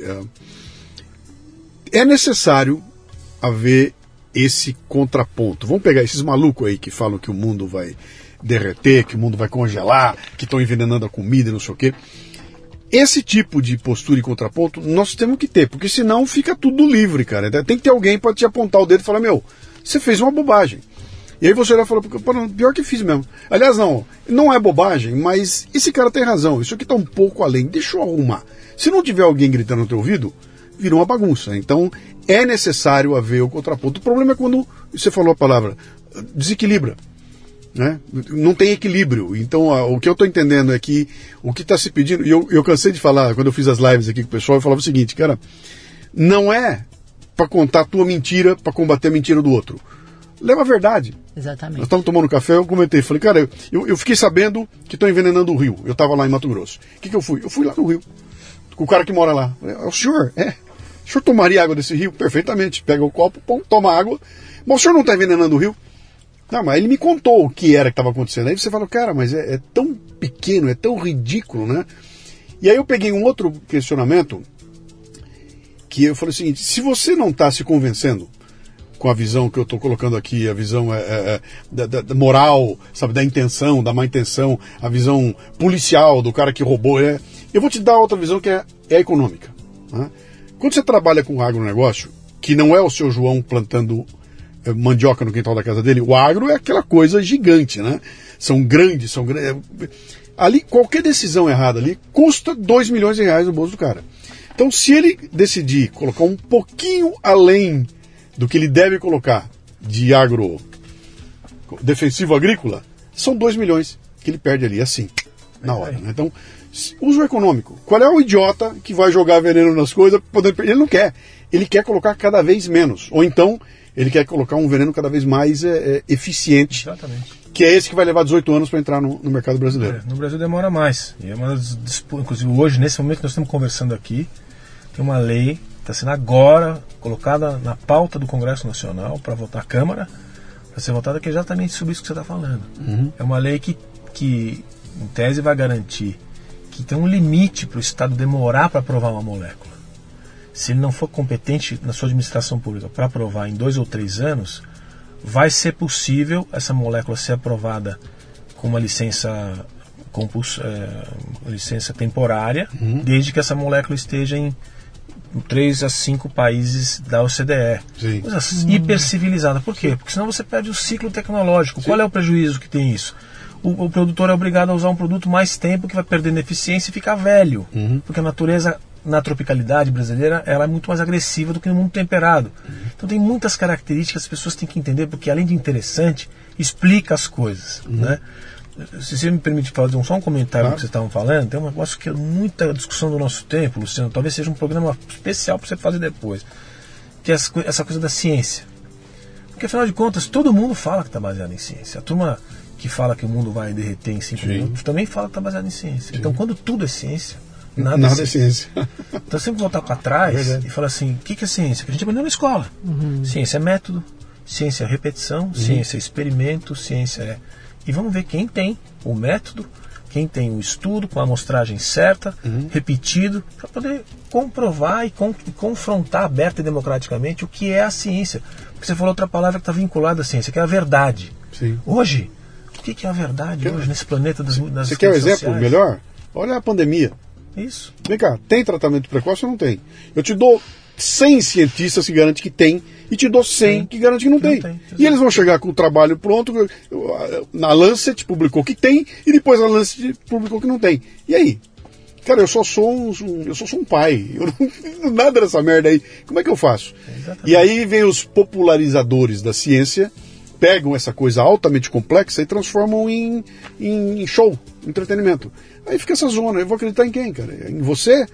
é, é necessário haver esse contraponto. Vamos pegar esses malucos aí que falam que o mundo vai derreter, que o mundo vai congelar, que estão envenenando a comida não sei o quê. Esse tipo de postura e contraponto nós temos que ter, porque senão fica tudo livre, cara. Tem que ter alguém para te apontar o dedo e falar: meu, você fez uma bobagem. E aí você olha e fala, "Pô, não, pior que fiz mesmo. Aliás, não, não é bobagem, mas esse cara tem razão, isso aqui tá um pouco além, deixa eu arrumar. Se não tiver alguém gritando no teu ouvido, vira uma bagunça. Então é necessário haver o contraponto. O problema é quando você falou a palavra, desequilibra. Né? Não tem equilíbrio. Então a- o que eu estou entendendo é que o que está se pedindo, e eu, eu cansei de falar, quando eu fiz as lives aqui com o pessoal, eu falava o seguinte, cara, não é para contar a tua mentira, para combater a mentira do outro. Leva a verdade. Nós exatamente. estávamos tomando café, eu comentei, falei, cara, eu, eu fiquei sabendo que estão envenenando o rio. Eu estava lá em Mato Grosso. O que, que eu fui? Eu fui lá no rio. Com o cara que mora lá. Falei, "É o senhor, é. O senhor tomaria água desse rio? Perfeitamente. Pega o copo, pum, toma água. Mas o senhor não está envenenando o rio? Não, mas ele me contou o que era que estava acontecendo. Aí você fala, cara, mas é, é tão pequeno, é tão ridículo, né? E aí eu peguei um outro questionamento que eu falei o seguinte: se você não está se convencendo com a visão que eu estou colocando aqui, a visão é, é, é, da, da- moral, sabe, da intenção, da má intenção, a visão policial do cara que roubou, é, eu vou te dar outra visão que é, é econômica. né? Quando você trabalha com agronegócio, que não é o seu João plantando mandioca no quintal da casa dele, o agro é aquela coisa gigante, né? São grandes, são grandes. Ali, qualquer decisão errada ali custa 2 milhões de reais no bolso do cara. Então, se ele decidir colocar um pouquinho além do que ele deve colocar de agro defensivo agrícola, são 2 milhões que ele perde ali, assim, na hora. né? Então, uso econômico. Qual é o idiota que vai jogar veneno nas coisas? Ele não quer. Ele quer colocar cada vez menos. Ou então, ele quer colocar um veneno cada vez mais é, é, eficiente, Exatamente. que é esse que vai levar 18 anos para entrar no, no mercado brasileiro. É, No Brasil demora mais. E é uma das Inclusive hoje, nesse momento que nós estamos conversando aqui, tem uma lei que está sendo agora colocada na pauta do Congresso Nacional para votar a Câmara, para ser votada, que é exatamente sobre isso que você está falando. É uma lei que, que, em tese, vai garantir que tem um limite para o Estado demorar para aprovar uma molécula. Se ele não for competente na sua administração pública para aprovar em dois ou três anos, vai ser possível essa molécula ser aprovada com uma licença compuls- é, licença temporária, desde que essa molécula esteja em três a cinco países da OCDE. Sim. Coisa hipercivilizada. Por quê? Porque senão você perde o ciclo tecnológico. Qual é o prejuízo que tem isso? O, o produtor é obrigado a usar um produto mais tempo que vai perdendo eficiência e ficar velho. Porque a natureza na tropicalidade brasileira ela é muito mais agressiva do que no mundo temperado. Então tem muitas características que as pessoas têm que entender, porque além de interessante, explica as coisas. Né? Se você me permite fazer um, só um comentário Claro. do que vocês estavam falando, tem um negócio que é muita discussão do nosso tempo, Luciano, talvez seja um programa especial para você fazer depois, que é essa co- essa coisa da ciência. Porque afinal de contas, todo mundo fala que está baseado em ciência. A turma que fala que o mundo vai derreter em cinco Sim. minutos também fala que está baseado em ciência. Então, quando tudo é ciência, nada, Nada é é ciência. Então sempre voltar para trás Verdade. e falar assim, o que, que é ciência? Que a gente aprendeu na escola. Ciência é método, ciência é repetição, ciência é experimento, ciência é... E vamos ver quem tem o método, quem tem o estudo com a amostragem certa, repetido, para poder comprovar e, con- e confrontar aberta e democraticamente o que é a ciência. Porque você falou outra palavra que está vinculada à ciência, que é a verdade. Sim. Hoje, o que que é a verdade Quer- hoje nesse planeta das, das Você quer um exemplo sociais? melhor? Olha a pandemia. Isso. Vem cá, tem tratamento precoce ou não tem? Eu te dou 100 cientistas que garantem que tem e te dou 100 Sim. que garantem que não, Não tem. tem, E eles vão chegar com o trabalho pronto, na Lancet publicou que tem e depois a Lancet publicou que não tem. E aí? Cara, eu só sou um, eu só sou um pai. Eu não nada dessa merda aí. Como é que eu faço? Exatamente. E aí vem os popularizadores da ciência, pegam essa coisa altamente complexa e transformam em, em show, entretenimento. Aí fica essa zona. Eu vou acreditar em quem, cara? Em você?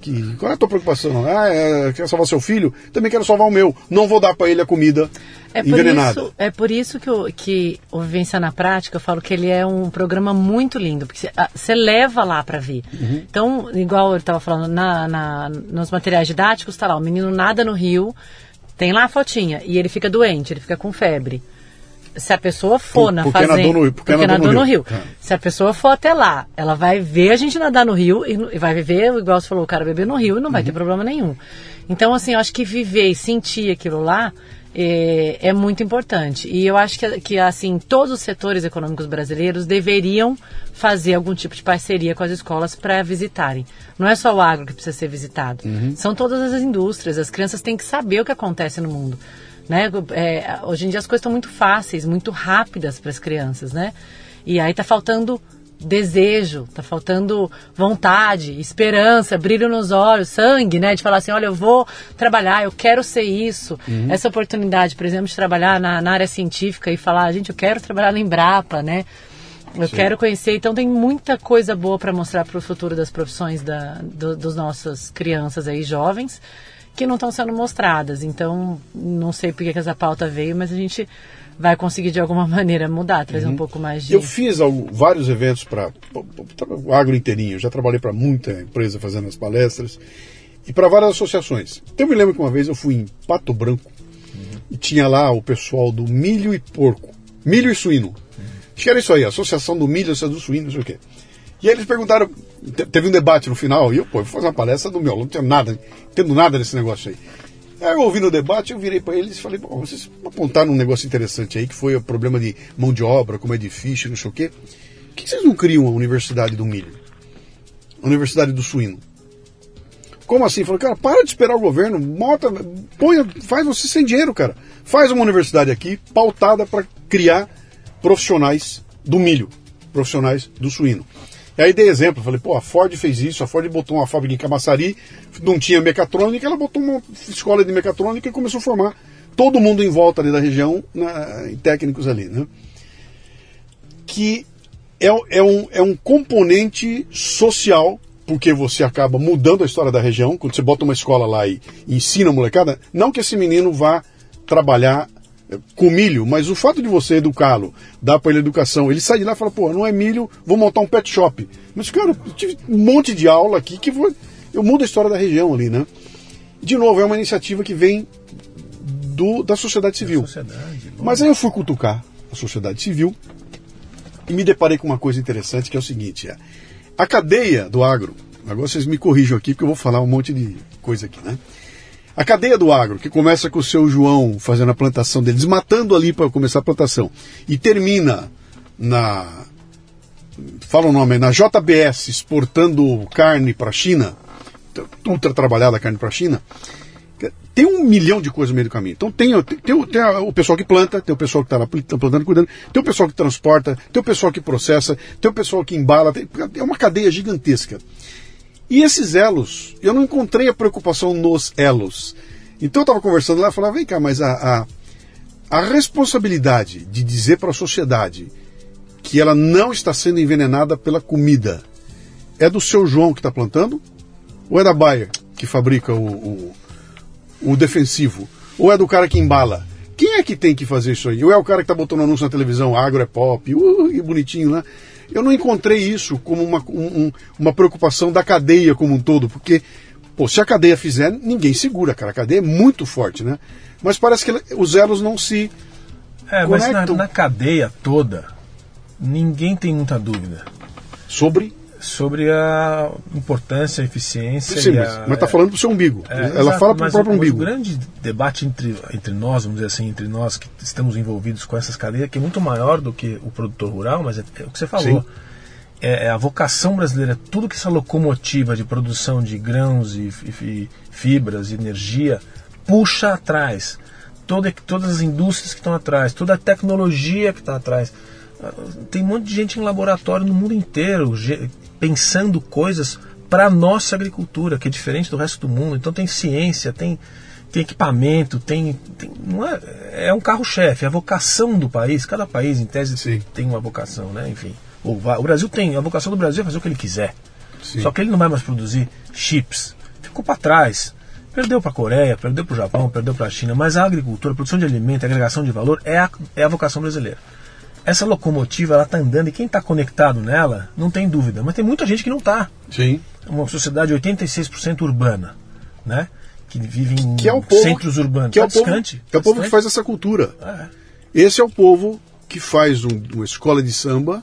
Que, qual é a tua preocupação? Ah, é, quer salvar seu filho? Também quero salvar o meu. Não vou dar pra ele a comida É por, envenenada. isso, é por isso que, o- que o Vivência na Prática, eu falo que ele é um programa muito lindo, porque você leva lá para ver. Uhum. Então, igual eu estava falando, na, na- nos materiais didáticos, está lá, o menino nada no rio, tem lá a fotinha, e ele fica doente, ele fica com febre. Se a pessoa for Por- na porque fazenda, nadou no- porque nadou no rio. É. Se a pessoa for até lá, ela vai ver a gente nadar no rio e, no- e vai viver, igual você falou, o cara beber no rio e não vai ter problema nenhum. Então, assim, eu acho que viver e sentir aquilo lá é, é muito importante. E eu acho que, que, assim, todos os setores econômicos brasileiros deveriam fazer algum tipo de parceria com as escolas para visitarem. Não é só o agro que precisa ser visitado. São todas as indústrias. As crianças têm que saber o que acontece no mundo. Né? É, hoje em dia as coisas estão muito fáceis, muito rápidas para as crianças, né? E aí tá faltando desejo, tá faltando vontade, esperança, brilho nos olhos, sangue, né? De falar assim, olha, eu vou trabalhar, eu quero ser isso. Essa oportunidade, por exemplo, de trabalhar na, na área científica e falar, gente, eu quero trabalhar na Embrapa, né? Eu quero conhecer, então tem muita coisa boa para mostrar para o futuro das profissões da, do, dos nossas crianças aí jovens que não estão sendo mostradas. Então, não sei por que essa pauta veio, mas a gente vai conseguir de alguma maneira mudar, trazer um pouco mais de. Eu fiz algo- vários eventos para o agro inteirinho. Eu já trabalhei para muita empresa fazendo as palestras e para várias associações. Então, eu me lembro que uma vez eu fui em Pato Branco e tinha lá o pessoal do milho e porco, milho e suíno. Acho que era isso aí, Associação do Milho, Associação do Suíno, não sei o quê. E aí eles perguntaram, te- teve um debate no final, e eu, pô, eu vou fazer uma palestra do meu aluno, não tenho nada, entendo nada desse negócio aí. Aí eu ouvi no debate, eu virei para eles e falei, bom, vocês apontaram um negócio interessante aí, que foi o problema de mão de obra, como é difícil, não sei o quê. Por que vocês não criam a Universidade do Milho? A Universidade do Suíno? Como assim? Falei, cara, para de esperar o governo, mota, põe, faz você sem dinheiro, cara. Faz uma universidade aqui pautada para criar profissionais do milho, profissionais do suíno. E aí dei exemplo, falei, pô, a Ford fez isso, a Ford botou uma fábrica em Camaçari, não tinha mecatrônica, ela botou uma escola de mecatrônica e começou a formar todo mundo em volta ali da região, na, em técnicos ali, né? Que é, é, um, é um componente social, porque você acaba mudando a história da região, quando você bota uma escola lá e, e ensina a molecada, não que esse menino vá trabalhar com milho, mas o fato de você educá-lo, dar para ele educação, ele sai de lá e fala, pô, não é milho, vou montar um pet shop. Mas, cara, eu tive um monte de aula aqui que vou, eu mudo a história da região ali, né? De novo, é uma iniciativa que vem do, da sociedade civil. Sociedade. Mas aí eu fui cutucar a sociedade civil e me deparei com uma coisa interessante que é o seguinte: é, a cadeia do agro, agora vocês me corrijam aqui porque eu vou falar um monte de coisa aqui, né? A cadeia do agro, que começa com o seu João fazendo a plantação dele, desmatando ali para começar a plantação, e termina na. Fala o nome, na JBS, exportando carne para a China, ultra trabalhada carne para a China, tem um milhão de coisas no meio do caminho. Então tem, tem, tem o- tem a- o pessoal que planta, tem o pessoal que está lá pl- plantando, cuidando, tem o pessoal que transporta, tem o pessoal que processa, tem o pessoal que embala, tem- é uma cadeia gigantesca. E esses elos, eu não encontrei a preocupação nos elos. Então eu estava conversando lá e falava, vem cá, mas a, a, a responsabilidade de dizer para a sociedade que ela não está sendo envenenada pela comida é do seu João que está plantando? Ou é da Bayer que fabrica o, o, o defensivo? Ou é do cara que embala? Quem é que tem que fazer isso aí? Ou é o cara que está botando anúncio na televisão, agro é pop, uh, que bonitinho, né? Eu não encontrei isso como uma, um- um- uma preocupação da cadeia como um todo, porque, pô, se a cadeia fizer, ninguém segura, cara. A cadeia é muito forte, né? Mas parece que os elos não se. É, mas na, Conectam. na cadeia toda, ninguém tem muita dúvida sobre. Sobre a importância, a eficiência Sim, e mas, a, mas tá falando pro seu umbigo. É, Ela exato, fala pro mas próprio o, umbigo. O grande debate entre, entre nós, vamos dizer assim, entre nós que estamos envolvidos com essas cadeias, que é muito maior do que o produtor rural, mas é, é o que você falou. É, é a vocação brasileira, tudo que essa locomotiva de produção de grãos e, fi- fibras e energia puxa atrás. Toda, todas as indústrias que estão atrás, toda a tecnologia que está atrás. Ah, Tem um monte de gente em laboratório no mundo inteiro pensando coisas para nossa agricultura, que é diferente do resto do mundo. Então tem ciência, tem, tem equipamento, tem, tem não é, é um carro-chefe, é a vocação do país. Cada país, em tese, Sim. tem uma vocação, né? Enfim, o, o Brasil tem a vocação do Brasil é fazer o que ele quiser. Sim. Só que ele não vai mais produzir chips. Ficou para trás. Perdeu para a Coreia, perdeu para o Japão, perdeu para a China. Mas a agricultura, a produção de alimento, a agregação de valor é a, é a vocação brasileira. Essa locomotiva, ela está andando e quem está conectado nela, não tem dúvida. Mas tem muita gente que não está. Sim. Uma sociedade 86% urbana, né? Que vive em Que é o povo, centros urbanos. Que é Tá o povo, distante, que é o tá povo que faz essa cultura. É. Esse é o povo que faz um- uma escola de samba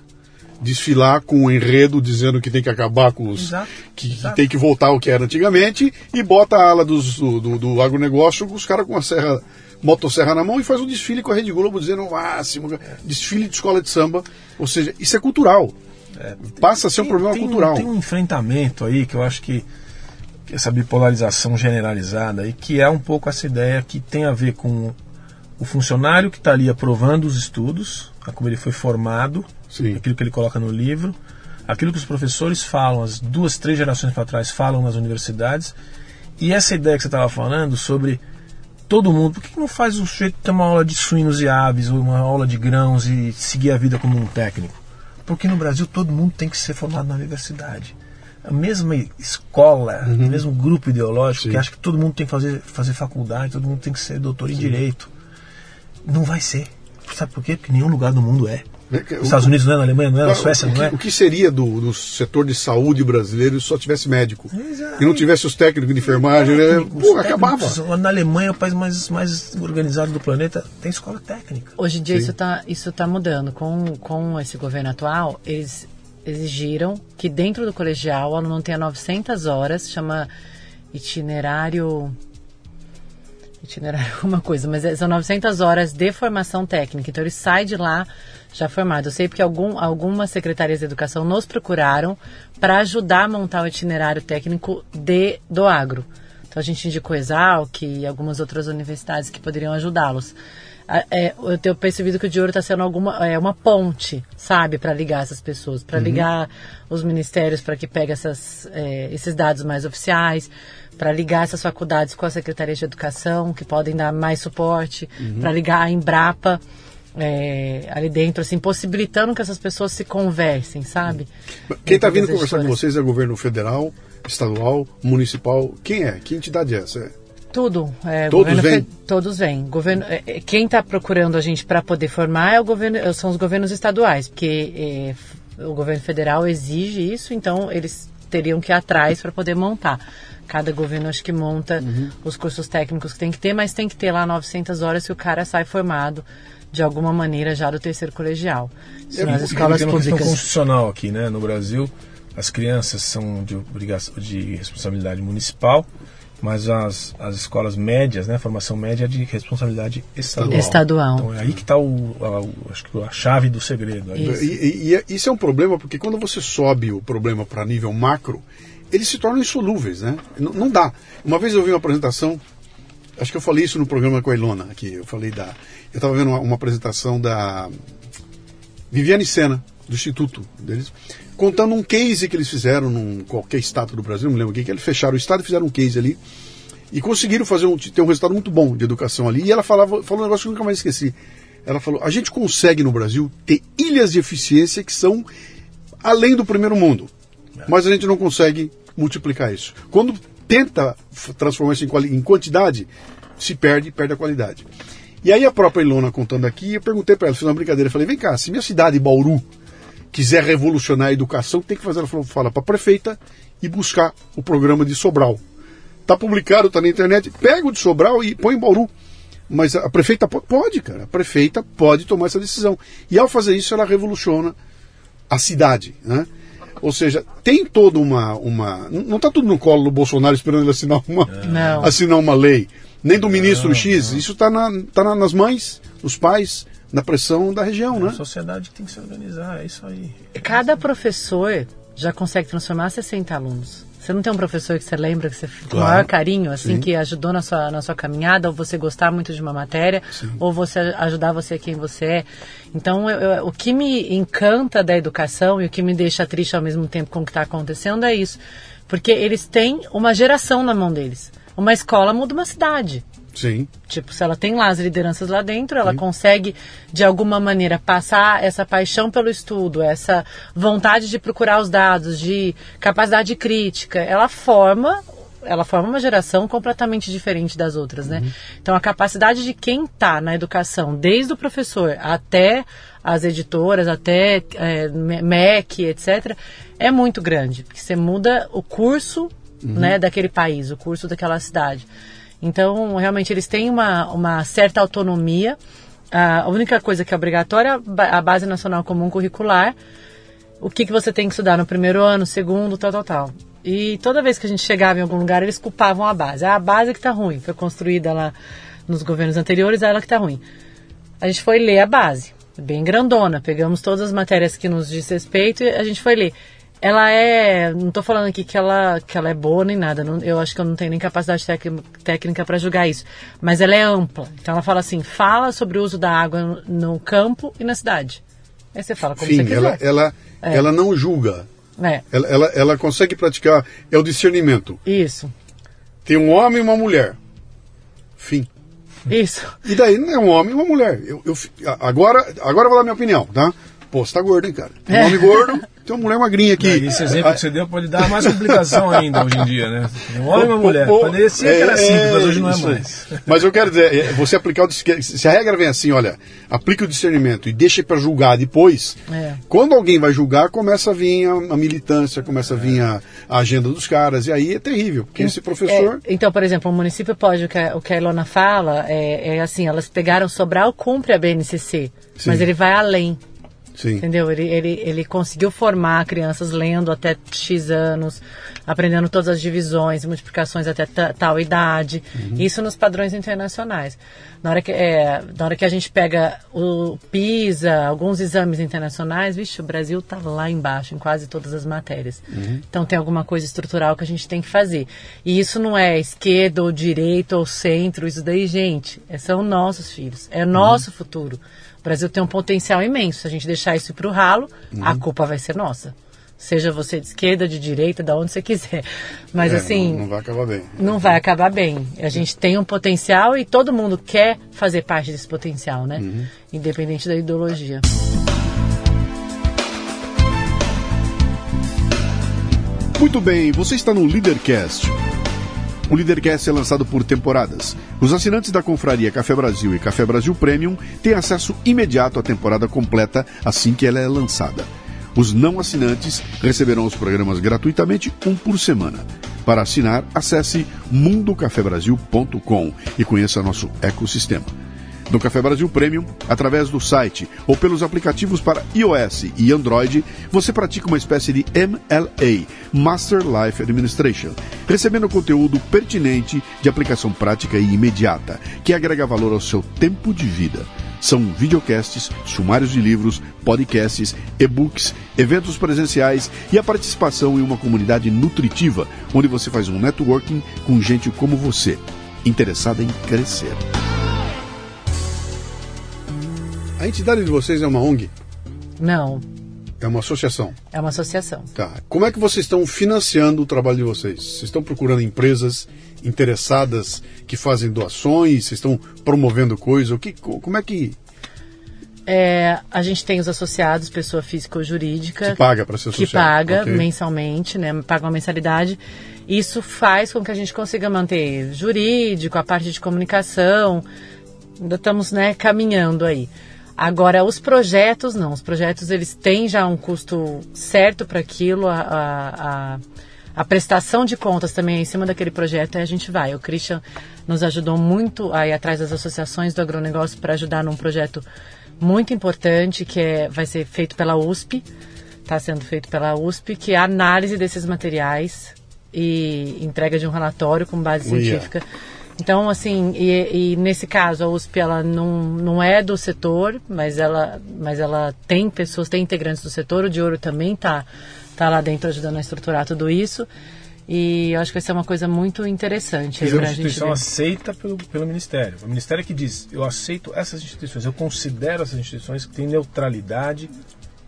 desfilar com um enredo dizendo que tem que acabar com os. Exato, que, que exato. tem que voltar ao que era antigamente e bota a ala dos- do, do, do agronegócio com os caras com a serra, motosserra na mão e faz um desfile com a Rede Globo dizendo máximo. Desfile de escola de samba. Ou seja, isso é cultural. Passa a ser um Tem- problema tem, cultural. Tem um enfrentamento aí que eu acho que, que essa bipolarização generalizada aí, que é um pouco essa ideia que tem a ver com o funcionário que está ali aprovando os estudos, a como ele foi formado, Sim. aquilo que ele coloca no livro, aquilo que os professores falam, as duas, três gerações para trás falam nas universidades, e essa ideia que você estava falando sobre todo mundo, por que não faz o sujeito ter uma aula de suínos e aves, ou uma aula de grãos e seguir a vida como um técnico? Porque no Brasil todo mundo tem que ser formado na universidade. A mesma escola, o mesmo grupo ideológico Sim. que acha que todo mundo tem que fazer, fazer faculdade, todo mundo tem que ser doutor em direito. Não vai ser. Sabe por quê? Porque nenhum lugar do mundo é. Os Estados Unidos não é, na Alemanha não é, na Suécia o, não que, é. o que seria do, do setor de saúde brasileiro se só tivesse médico? E não tivesse os técnicos de enfermagem, né? Pô, acabava. técnicos. Na Alemanha, o país mais, mais organizado do planeta, tem escola técnica. Hoje em dia Sim. isso está isso tá mudando. Com, com esse governo atual, eles exigiram que dentro do colegial o aluno tenha 900 horas, chama itinerário itinerário alguma coisa, mas é- são 900 horas de formação técnica. Então ele sai de lá já formado. Eu sei porque algum, algumas secretarias de educação nos procuraram para ajudar a montar o itinerário técnico de, do agro. Então a gente indicou Exalc e algumas outras universidades que poderiam ajudá-los. É, eu tenho percebido que o de ouro está sendo alguma, é, uma ponte, sabe, para ligar essas pessoas, para ligar os ministérios para que pegue essas, é, esses dados mais oficiais, para ligar essas faculdades com a Secretaria de Educação, que podem dar mais suporte, para ligar a Embrapa é, ali dentro, assim, possibilitando que essas pessoas se conversem, sabe? Quem está vindo conversar com vocês é governo federal, estadual, municipal. Quem é? Que entidade é essa? É? Tudo. é, Todos vêm? fe- Todos vêm. Governo, é, é, quem está procurando a gente para poder formar é o governo, são os governos estaduais, porque é, o governo federal exige isso, então eles teriam que ir atrás para poder montar. Cada governo acho que monta Uhum. os cursos técnicos que tem que ter, mas tem que ter lá 900 horas que o cara sai formado de alguma maneira já do terceiro colegial. Isso É, nas escolas tem uma questão públicas. constitucional aqui, né? No Brasil, as crianças são de obrigação de responsabilidade municipal, mas as, as escolas médias, né? A formação média é de responsabilidade estadual. Estadual. Então é aí que está o, a, o- acho que a chave do segredo. aí. Isso. E, e- e é- isso é um problema porque quando você sobe o problema para nível macro, eles se tornam insolúveis, né? N- não dá. Uma vez eu vi uma apresentação, acho que eu falei isso no programa com a Ilona aqui. Eu falei da, eu estava vendo uma, uma apresentação da Viviane Sena do instituto deles, contando um case que eles fizeram num qualquer estado do Brasil, não me lembro o que, que eles fecharam o estado e fizeram um case ali e conseguiram fazer um, ter um resultado muito bom de educação ali. E ela falava, falou um negócio que eu nunca mais esqueci. Ela falou: a gente consegue no Brasil ter ilhas de eficiência que são além do primeiro mundo, mas a gente não consegue multiplicar isso. Quando tenta transformar isso em, em quantidade, se perde, perde a qualidade. E aí a própria Ilona contando aqui, eu perguntei para ela, fiz uma brincadeira, falei: vem cá, se minha cidade, Bauru, quiser revolucionar a educação, tem que fazer. Ela falou: fala para a prefeita e buscar o programa de Sobral. Tá publicado, tá na internet. Pega o de Sobral e põe em Bauru. Mas a prefeita po- pode, cara. A prefeita pode tomar essa decisão. E ao fazer isso, ela revoluciona a cidade, né? Ou seja, tem toda uma. uma não está tudo no colo do Bolsonaro esperando ele assinar uma, Não. assinar uma lei. Nem do ministro X. Isso está na, tá na- nas mães, nos pais, na pressão da região, A né? sociedade tem que se organizar, é isso aí. Cada professor já consegue transformar 60 alunos. Você não tem um professor que você lembra que você com Claro. o maior carinho, assim, Sim. que ajudou na sua, na sua caminhada, ou você gostar muito de uma matéria, ou você ajudar você quem você é. Então, eu- eu- o que me encanta da educação e o que me deixa triste ao mesmo tempo com o que está acontecendo é isso. Porque eles têm uma geração na mão deles. Uma escola muda uma cidade. Sim. Tipo, se ela tem lá as lideranças lá dentro, ela consegue, de alguma maneira, passar essa paixão pelo estudo, essa vontade de procurar os dados, de capacidade crítica. Ela forma, ela forma uma geração completamente diferente das outras, né? Então, a capacidade de quem está na educação, desde o professor até as editoras, até é, MEC, etc., é muito grande. Porque você muda o curso né, daquele país, o curso daquela cidade. Então, realmente, eles têm uma, uma certa autonomia. A única coisa que é obrigatória é a ba- a Base Nacional Comum Curricular. O que, que você tem que estudar no primeiro ano, segundo, tal, tal, tal. E toda vez que a gente chegava em algum lugar, eles culpavam a base. Ah, a base que está ruim. Foi construída lá nos governos anteriores, é ela que está ruim. A gente foi ler a base, bem grandona. Pegamos todas as matérias que nos diz respeito e a gente foi ler. Ela é. Não estou falando aqui que ela, que ela é boa nem nada. não- eu acho que eu não tenho nem capacidade técnica para julgar isso. Mas ela é ampla. Então ela fala assim: fala sobre o uso da água no, campo e na cidade. Aí você fala como Fim, você quiser. ela, ela, É. ela não julga. É, Ela, ela, ela consegue praticar. É o discernimento. isso. Tem um homem e uma mulher. Fim. Isso. E daí não é um homem e uma mulher. Eu, eu agora, agora eu vou dar minha opinião, tá? Pô, você tá gordo, hein, cara? Um homem gordo, tem uma mulher magrinha aqui. Esse exemplo que você deu pode dar mais complicação ainda hoje em dia, né? Um homem e uma mulher. Parecia que era é, simples, mas hoje não é mais. Mas eu quero dizer, é, você aplicar o se a regra vem assim, olha, aplica o discernimento e deixa para julgar depois. É. Quando alguém vai julgar, começa a vir a, a militância, começa a vir a, a agenda dos caras e aí é terrível, porque esse professor É, então, por exemplo, o município pode, o que a, o que a Ilona fala, é, é assim, elas pegaram Sobral, cumpre a BNCC, Sim. mas ele vai além. Sim. Entendeu? Ele, ele, ele conseguiu formar crianças lendo até X anos, aprendendo todas as divisões e multiplicações até ta- tal idade. Isso nos padrões internacionais. Na hora, que, é, na hora que a gente pega o PISA, alguns exames internacionais, vixe, o Brasil está lá embaixo em quase todas as matérias. Então tem alguma coisa estrutural que a gente tem que fazer. E isso não é esquerda ou direita ou centro, isso daí, gente, é- são nossos filhos, é nosso futuro. O Brasil tem um potencial imenso. Se a gente deixar isso para o ralo, Uhum. a culpa vai ser nossa. Seja você de esquerda, de direita, da onde você quiser. Mas É, assim, não, não vai acabar bem. não vai acabar bem. A gente tem um potencial e todo mundo quer fazer parte desse potencial, né? Uhum. Independente da ideologia. Muito bem, você está no Leadercast. O Leadercast é lançado por temporadas. Os assinantes da Confraria Café Brasil e Café Brasil Premium têm acesso imediato à temporada completa assim que ela é lançada. Os não assinantes receberão os programas gratuitamente, um por semana. Para assinar, acesse mundocafebrasil.com e conheça nosso ecossistema. No Café Brasil Premium, através do site ou pelos aplicativos para iOS e Android, você pratica uma espécie de MLA, Master Life Administration, recebendo conteúdo pertinente de aplicação prática e imediata, que agrega valor ao seu tempo de vida. São videocasts, sumários de livros, podcasts, e-books, eventos presenciais e a participação em uma comunidade nutritiva, onde você faz um networking com gente como você, interessada em crescer. A entidade de vocês é uma ONG? Não, É uma associação? é uma associação. Tá. Como é que vocês estão financiando o trabalho de vocês? Vocês estão procurando empresas interessadas que fazem doações? Vocês estão promovendo coisa? O que, co- como é que É, a gente tem os associados, pessoa física ou jurídica. que paga para ser que associado? paga Ok. mensalmente, né? Paga uma mensalidade. Isso faz com que a gente consiga manter jurídico, a parte de comunicação. Ainda estamos, né, caminhando aí. Agora, os projetos, não. Os projetos, eles têm já um custo certo para aquilo. A, a, a, a prestação de contas também é em cima daquele projeto, aí a gente vai. O Christian nos ajudou muito aí atrás das associações do agronegócio para ajudar num projeto muito importante que é, vai ser feito pela USP está sendo feito pela USP, que é a análise desses materiais e entrega de um relatório com base Uia. científica. Então, assim, e, e nesse caso a USP ela não, não é do setor, mas ela, mas ela tem pessoas, tem integrantes do setor. O de ouro também está tá lá dentro ajudando a estruturar tudo isso. E eu acho que vai ser uma coisa muito interessante. Pra uma gente instituição aceita pelo, pelo Ministério. O Ministério que diz, eu aceito essas instituições, eu considero essas instituições que têm neutralidade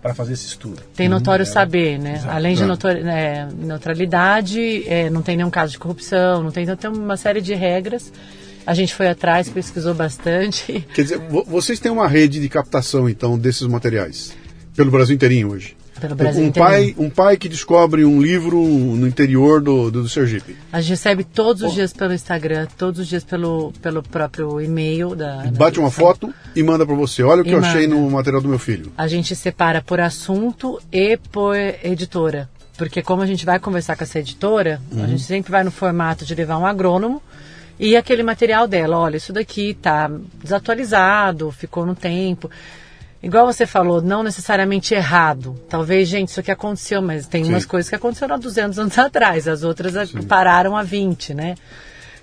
para fazer esse estudo. Tem notório saber, né? Exato. Além de Exato. notori- é, neutralidade, é, não tem nenhum caso de corrupção, não tem, então tem uma série de regras. A gente foi atrás, pesquisou bastante. Quer dizer, vo- vocês têm uma rede de captação, então, desses materiais? Pelo Brasil inteirinho hoje? Pelo Brasil um inteiro. pai, um pai que descobre um livro no interior do, do, do Sergipe. A gente recebe todos os dias pelo Instagram, todos os dias pelo, pelo próprio e-mail da. da Bate uma foto e manda para você. Olha o que E eu achei manda. no material do meu filho. A gente separa por assunto e por editora. Porque como a gente vai conversar com essa editora, a gente sempre vai no formato de levar um agrônomo e aquele material dela. Olha, isso daqui tá desatualizado, ficou no tempo. Igual você falou, não necessariamente errado. Talvez, gente, isso aqui aconteceu, mas tem Sim. umas coisas que aconteceram há 200 anos atrás. As outras a- pararam há 20, né?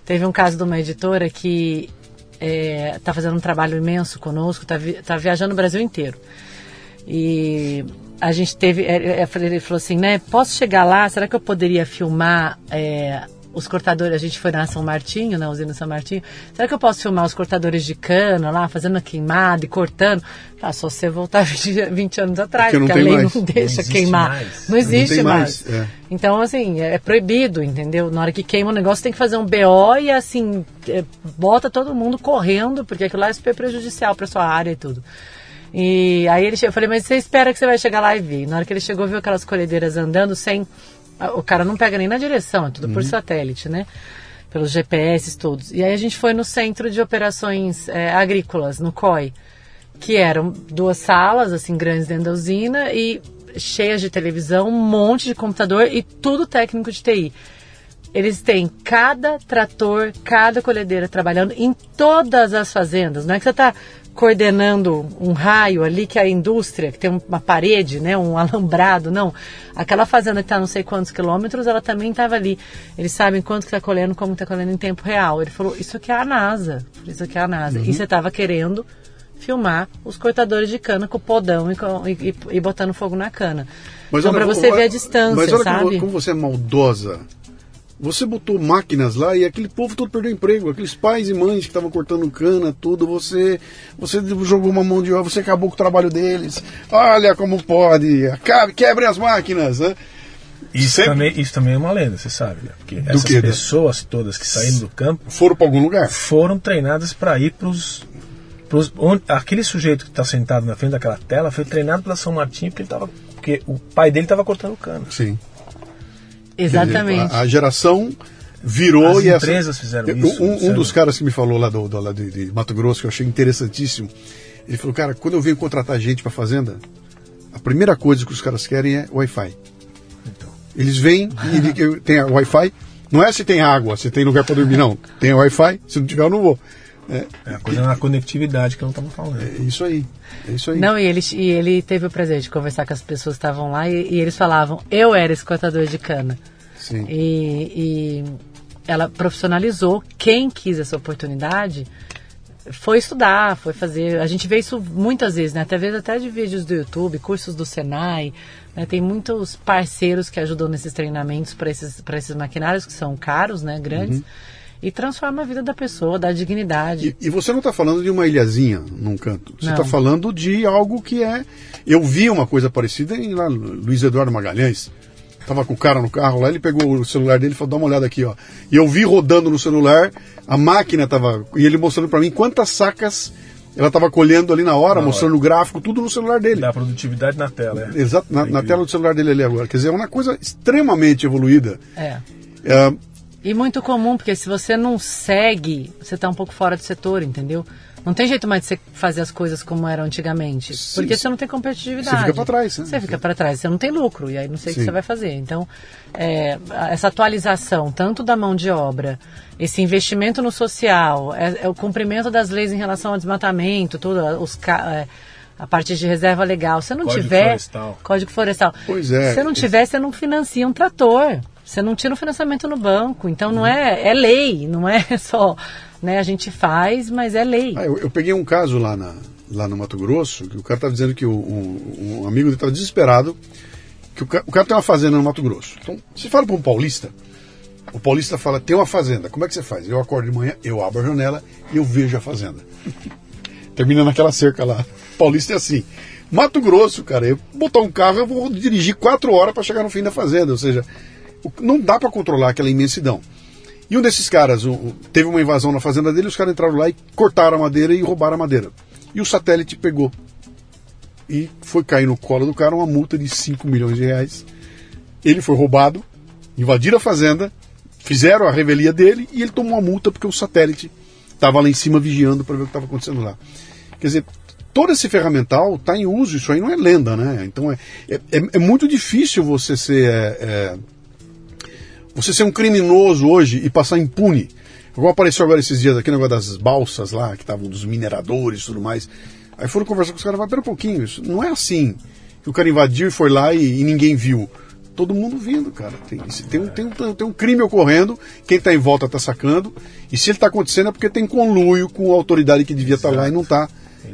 Teve um caso de uma editora que está fazendo um trabalho imenso conosco, está tá viajando o Brasil inteiro. E a gente teve. é, é, Ele falou assim, né? Posso chegar lá? Será que eu poderia filmar é, os cortadores? A gente foi na São Martinho, na usina São Martinho. Será que eu posso filmar os cortadores de cana lá, fazendo a queimada e cortando? Ah, só você voltar 20, 20 anos atrás, Porque não porque a lei mais. não Não deixa existe queimar. mais. Não existe tem mais. mais, é. Então, assim, é proibido, entendeu? Na hora que queima o negócio, tem que fazer um BO e, assim, é, bota todo mundo correndo, porque aquilo lá é super prejudicial para sua área e tudo. E aí ele chegou, eu falei, mas você espera que você vai chegar lá e ver. Na hora que ele chegou, viu aquelas colhedeiras andando sem. O cara não pega nem na direção, é tudo por satélite, né? Pelos GPS todos. E aí a gente foi no Centro de Operações é, Agrícolas, no COI, que eram duas salas, assim, grandes dentro da usina e cheias de televisão, um monte de computador e tudo técnico de TI. Eles têm cada trator, cada colhedeira trabalhando em todas as fazendas. Não é que você está coordenando um raio ali que é a indústria, que tem uma parede, né, um alambrado, não. Aquela fazenda que está não sei quantos quilômetros, ela também estava ali. Eles sabem quanto que está colhendo, como está colhendo em tempo real. Ele falou, isso aqui é a NASA. Isso aqui é a NASA. E você estava querendo filmar os cortadores de cana com o podão e, e- e- botando fogo na cana. então, olha, para você olha- ver a distância, Mas olha sabe? como, como você é maldosa. Você botou máquinas lá e aquele povo todo perdeu emprego. Aqueles pais e mães que estavam cortando cana, tudo. Você, você jogou uma mão de obra, você acabou com o trabalho deles. Olha como pode. Acabe, quebre as máquinas. Né? Isso, Sempre- também, isso também é uma lenda, você sabe, né? Porque essas quê? pessoas todas que saíram do campo Foram para algum lugar? foram treinadas para ir para os. Aquele sujeito que está sentado na frente daquela tela foi treinado pela São Martinho porque, ele tava, porque o pai dele estava cortando cana. Sim. Exatamente. A, a geração virou As e essa- empresas fizeram Eu- isso, Um, um dos caras que me falou lá, do, do- lá de, de Mato Grosso, que eu achei interessantíssimo, ele falou, cara, quando eu venho contratar gente para fazenda, a primeira coisa que os caras querem é Wi-Fi. Então, Eles vêm e tem Wi-Fi. Não é se tem água, se tem lugar para dormir, não. Tem Wi-Fi, se não tiver eu não vou. É, é a coisa na conectividade que eu não estava falando. é isso aí. É isso aí. Não, e ele, e ele teve o prazer de conversar com as pessoas que estavam lá e, e eles falavam, eu era esse cortador de cana. Sim. E, e ela profissionalizou. Quem quis essa oportunidade foi estudar, foi fazer. A gente vê isso muitas vezes, né? Até vezes até de vídeos do YouTube, cursos do Senai. né? Tem muitos parceiros que ajudam nesses treinamentos para esses, para esses maquinários que são caros, né? Grandes. Uhum. E transforma a vida da pessoa, dá dignidade. E, e você não está falando de uma ilhazinha num canto. Você está falando de algo que é. Eu vi uma coisa parecida em lá, Luiz Eduardo Magalhães. Tava com o cara no carro lá, ele pegou o celular dele e falou: dá uma olhada aqui, ó. E eu vi rodando no celular, a máquina tava. E ele mostrando para mim quantas sacas ela tava colhendo ali na hora, Na mostrando o gráfico, tudo no celular dele. Dá produtividade na tela, é. Exato, na, na tela do celular dele ali agora. Quer dizer, é uma coisa extremamente evoluída. É. É, E muito comum, porque se você não segue, você está um pouco fora do setor, entendeu? Não tem jeito mais de você fazer as coisas como eram antigamente. Sim, porque você não tem competitividade. Você fica pra trás, né? Você fica para trás, você não tem lucro, e aí não sei o que você vai fazer. Então, é, essa atualização, tanto da mão de obra, esse investimento no social, é, é o cumprimento das leis em relação ao desmatamento, tudo, os, é, a parte de reserva legal. Se não Código tiver. florestal. Código florestal. Pois é. Se não tiver, você não financia um trator. Você não tira o financiamento no banco. Então não é. É lei, não é só. Né, a gente faz, mas é lei. Ah, eu, eu peguei um caso lá, na, lá no Mato Grosso, que o cara estava dizendo que o- um, um amigo dele estava desesperado, que o, o cara tem uma fazenda no Mato Grosso. Então, você fala para um paulista, o paulista fala, tem uma fazenda, como é que você faz? Eu acordo de manhã, eu abro a janela e eu vejo a fazenda. Termina naquela cerca lá. Paulista é assim. Mato Grosso, cara, eu botar um carro, eu vou dirigir quatro horas para chegar no fim da fazenda. Ou seja, o- não dá para controlar aquela imensidão. E um desses caras, o- teve uma invasão na fazenda dele, os caras entraram lá e cortaram a madeira e roubaram a madeira. E o satélite pegou. E foi cair no colo do cara uma multa de 5 milhões de reais. Ele foi roubado, invadiram a fazenda, fizeram a revelia dele e ele tomou uma multa porque o satélite estava lá em cima vigiando para ver o que estava acontecendo lá. Quer dizer, todo esse ferramental está em uso, isso aí não é lenda, né? Então é, é, é- é muito difícil você ser. é, é, você ser um criminoso hoje e passar impune. Como apareceu agora esses dias aqui o negócio das balsas lá, que estavam dos mineradores e tudo mais. Aí foram conversar com os caras, mas pera um pouquinho, isso não é assim. Que o cara invadiu e foi lá e, e ninguém viu. Todo mundo vindo, cara. Tem, tem, um, tem, um, tem um crime ocorrendo, quem está em volta está sacando. E se ele está acontecendo é porque tem conluio com a autoridade que devia estar lá e não está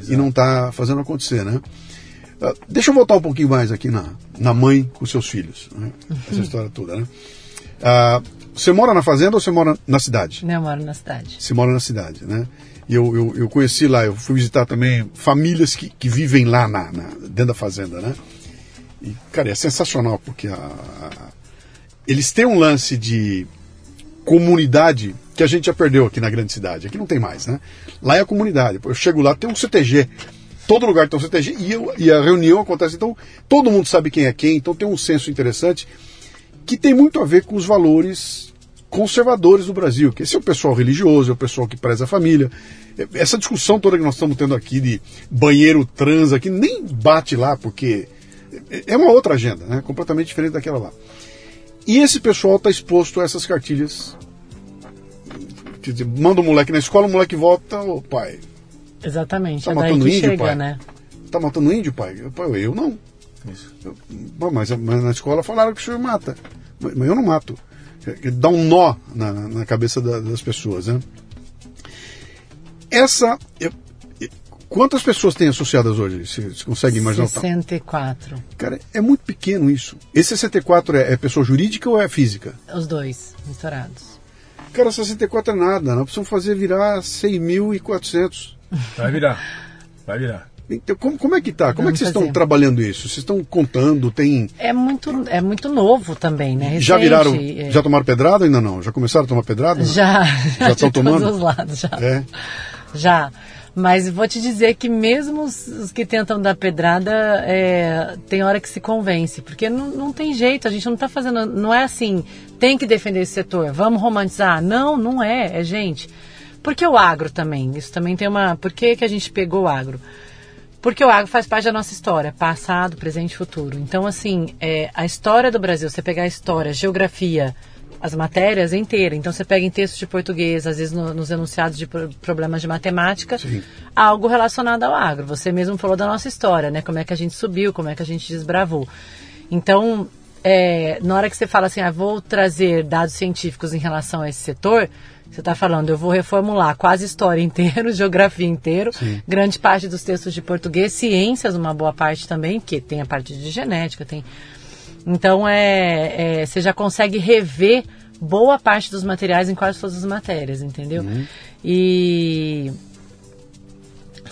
e não tá fazendo acontecer, né? Ah, deixa eu voltar um pouquinho mais aqui na, na mãe com seus filhos. Né? Essa história toda, né? Ah, você mora na fazenda ou você mora na cidade? Né, Eu moro na cidade. Você mora na cidade, né? E eu, eu, eu conheci lá, eu fui visitar também famílias que, que vivem lá na, na- dentro da fazenda, né? E, cara, é sensacional, porque a- a- eles têm um lance de comunidade que a gente já perdeu aqui na grande cidade. Aqui não tem mais, né? Lá é a comunidade. Eu chego lá, tem um CTG. Todo lugar tem um CTG e, eu- e a reunião acontece. Então, todo mundo sabe quem é quem, então tem um senso interessante que tem muito a ver com os valores conservadores do Brasil, que esse é o pessoal religioso, é o pessoal que preza a família. Essa discussão toda que nós estamos tendo aqui de banheiro trans aqui nem bate lá, porque é uma outra agenda, né? completamente diferente daquela lá. E esse pessoal está exposto a essas cartilhas. Quer dizer, manda o moleque na escola, o moleque volta, ô pai, Exatamente. Tá é daí matando que índio, chega, pai? né? tá matando índio, pai? Eu, pai, eu não. Isso. Bom, mas, mas na escola falaram que o senhor mata. Mas, eu não mato. Dá um nó na, na cabeça da- das pessoas, né? Essa. eu- quantas pessoas tem associadas hoje? Você, você consegue imaginar o tamanho? 64. Cara, é muito pequeno isso. Esse 64 é, é pessoa jurídica ou é física? Os dois misturados. Cara, 64 é nada. Nós precisamos fazer virar 6.400. Vai virar. Vai virar. Então, como, como é que tá? Como é Vamos que vocês estão fazer. trabalhando isso? Vocês estão contando? Tem. É muito, é muito novo também, né? Já Recente, viraram. é. Já tomaram pedrada ainda não? Já começaram a tomar pedrada? Já, Já estão de tomando? todos os lados, já. É. Já. Mas vou te dizer que mesmo os, os que tentam dar pedrada, é, tem hora que se convence. Porque não, não tem jeito, a gente não está fazendo. Não é assim, tem que defender esse setor, vamos romantizar. Não, não é, é gente. Porque o agro também, isso também tem uma. Por que, que a gente pegou o agro? Porque o agro faz parte da nossa história, passado, presente e futuro. Então, assim, é, a história do Brasil, você pegar a história, a geografia, as matérias inteira. Então, você pega em textos de português, às vezes no- nos enunciados de pro- problemas de matemática, Sim. algo relacionado ao agro. Você mesmo falou da nossa história, né? Como é que a gente subiu, como é que a gente desbravou. Então, é, na hora que você fala assim, ah, vou trazer dados científicos em relação a esse setor, você está falando, eu vou reformular quase história inteira, geografia inteiro, grande parte dos textos de português, ciências, uma boa parte também, porque tem a parte de genética, tem. Então é, é, você já consegue rever boa parte dos materiais em quase todas as matérias, entendeu? E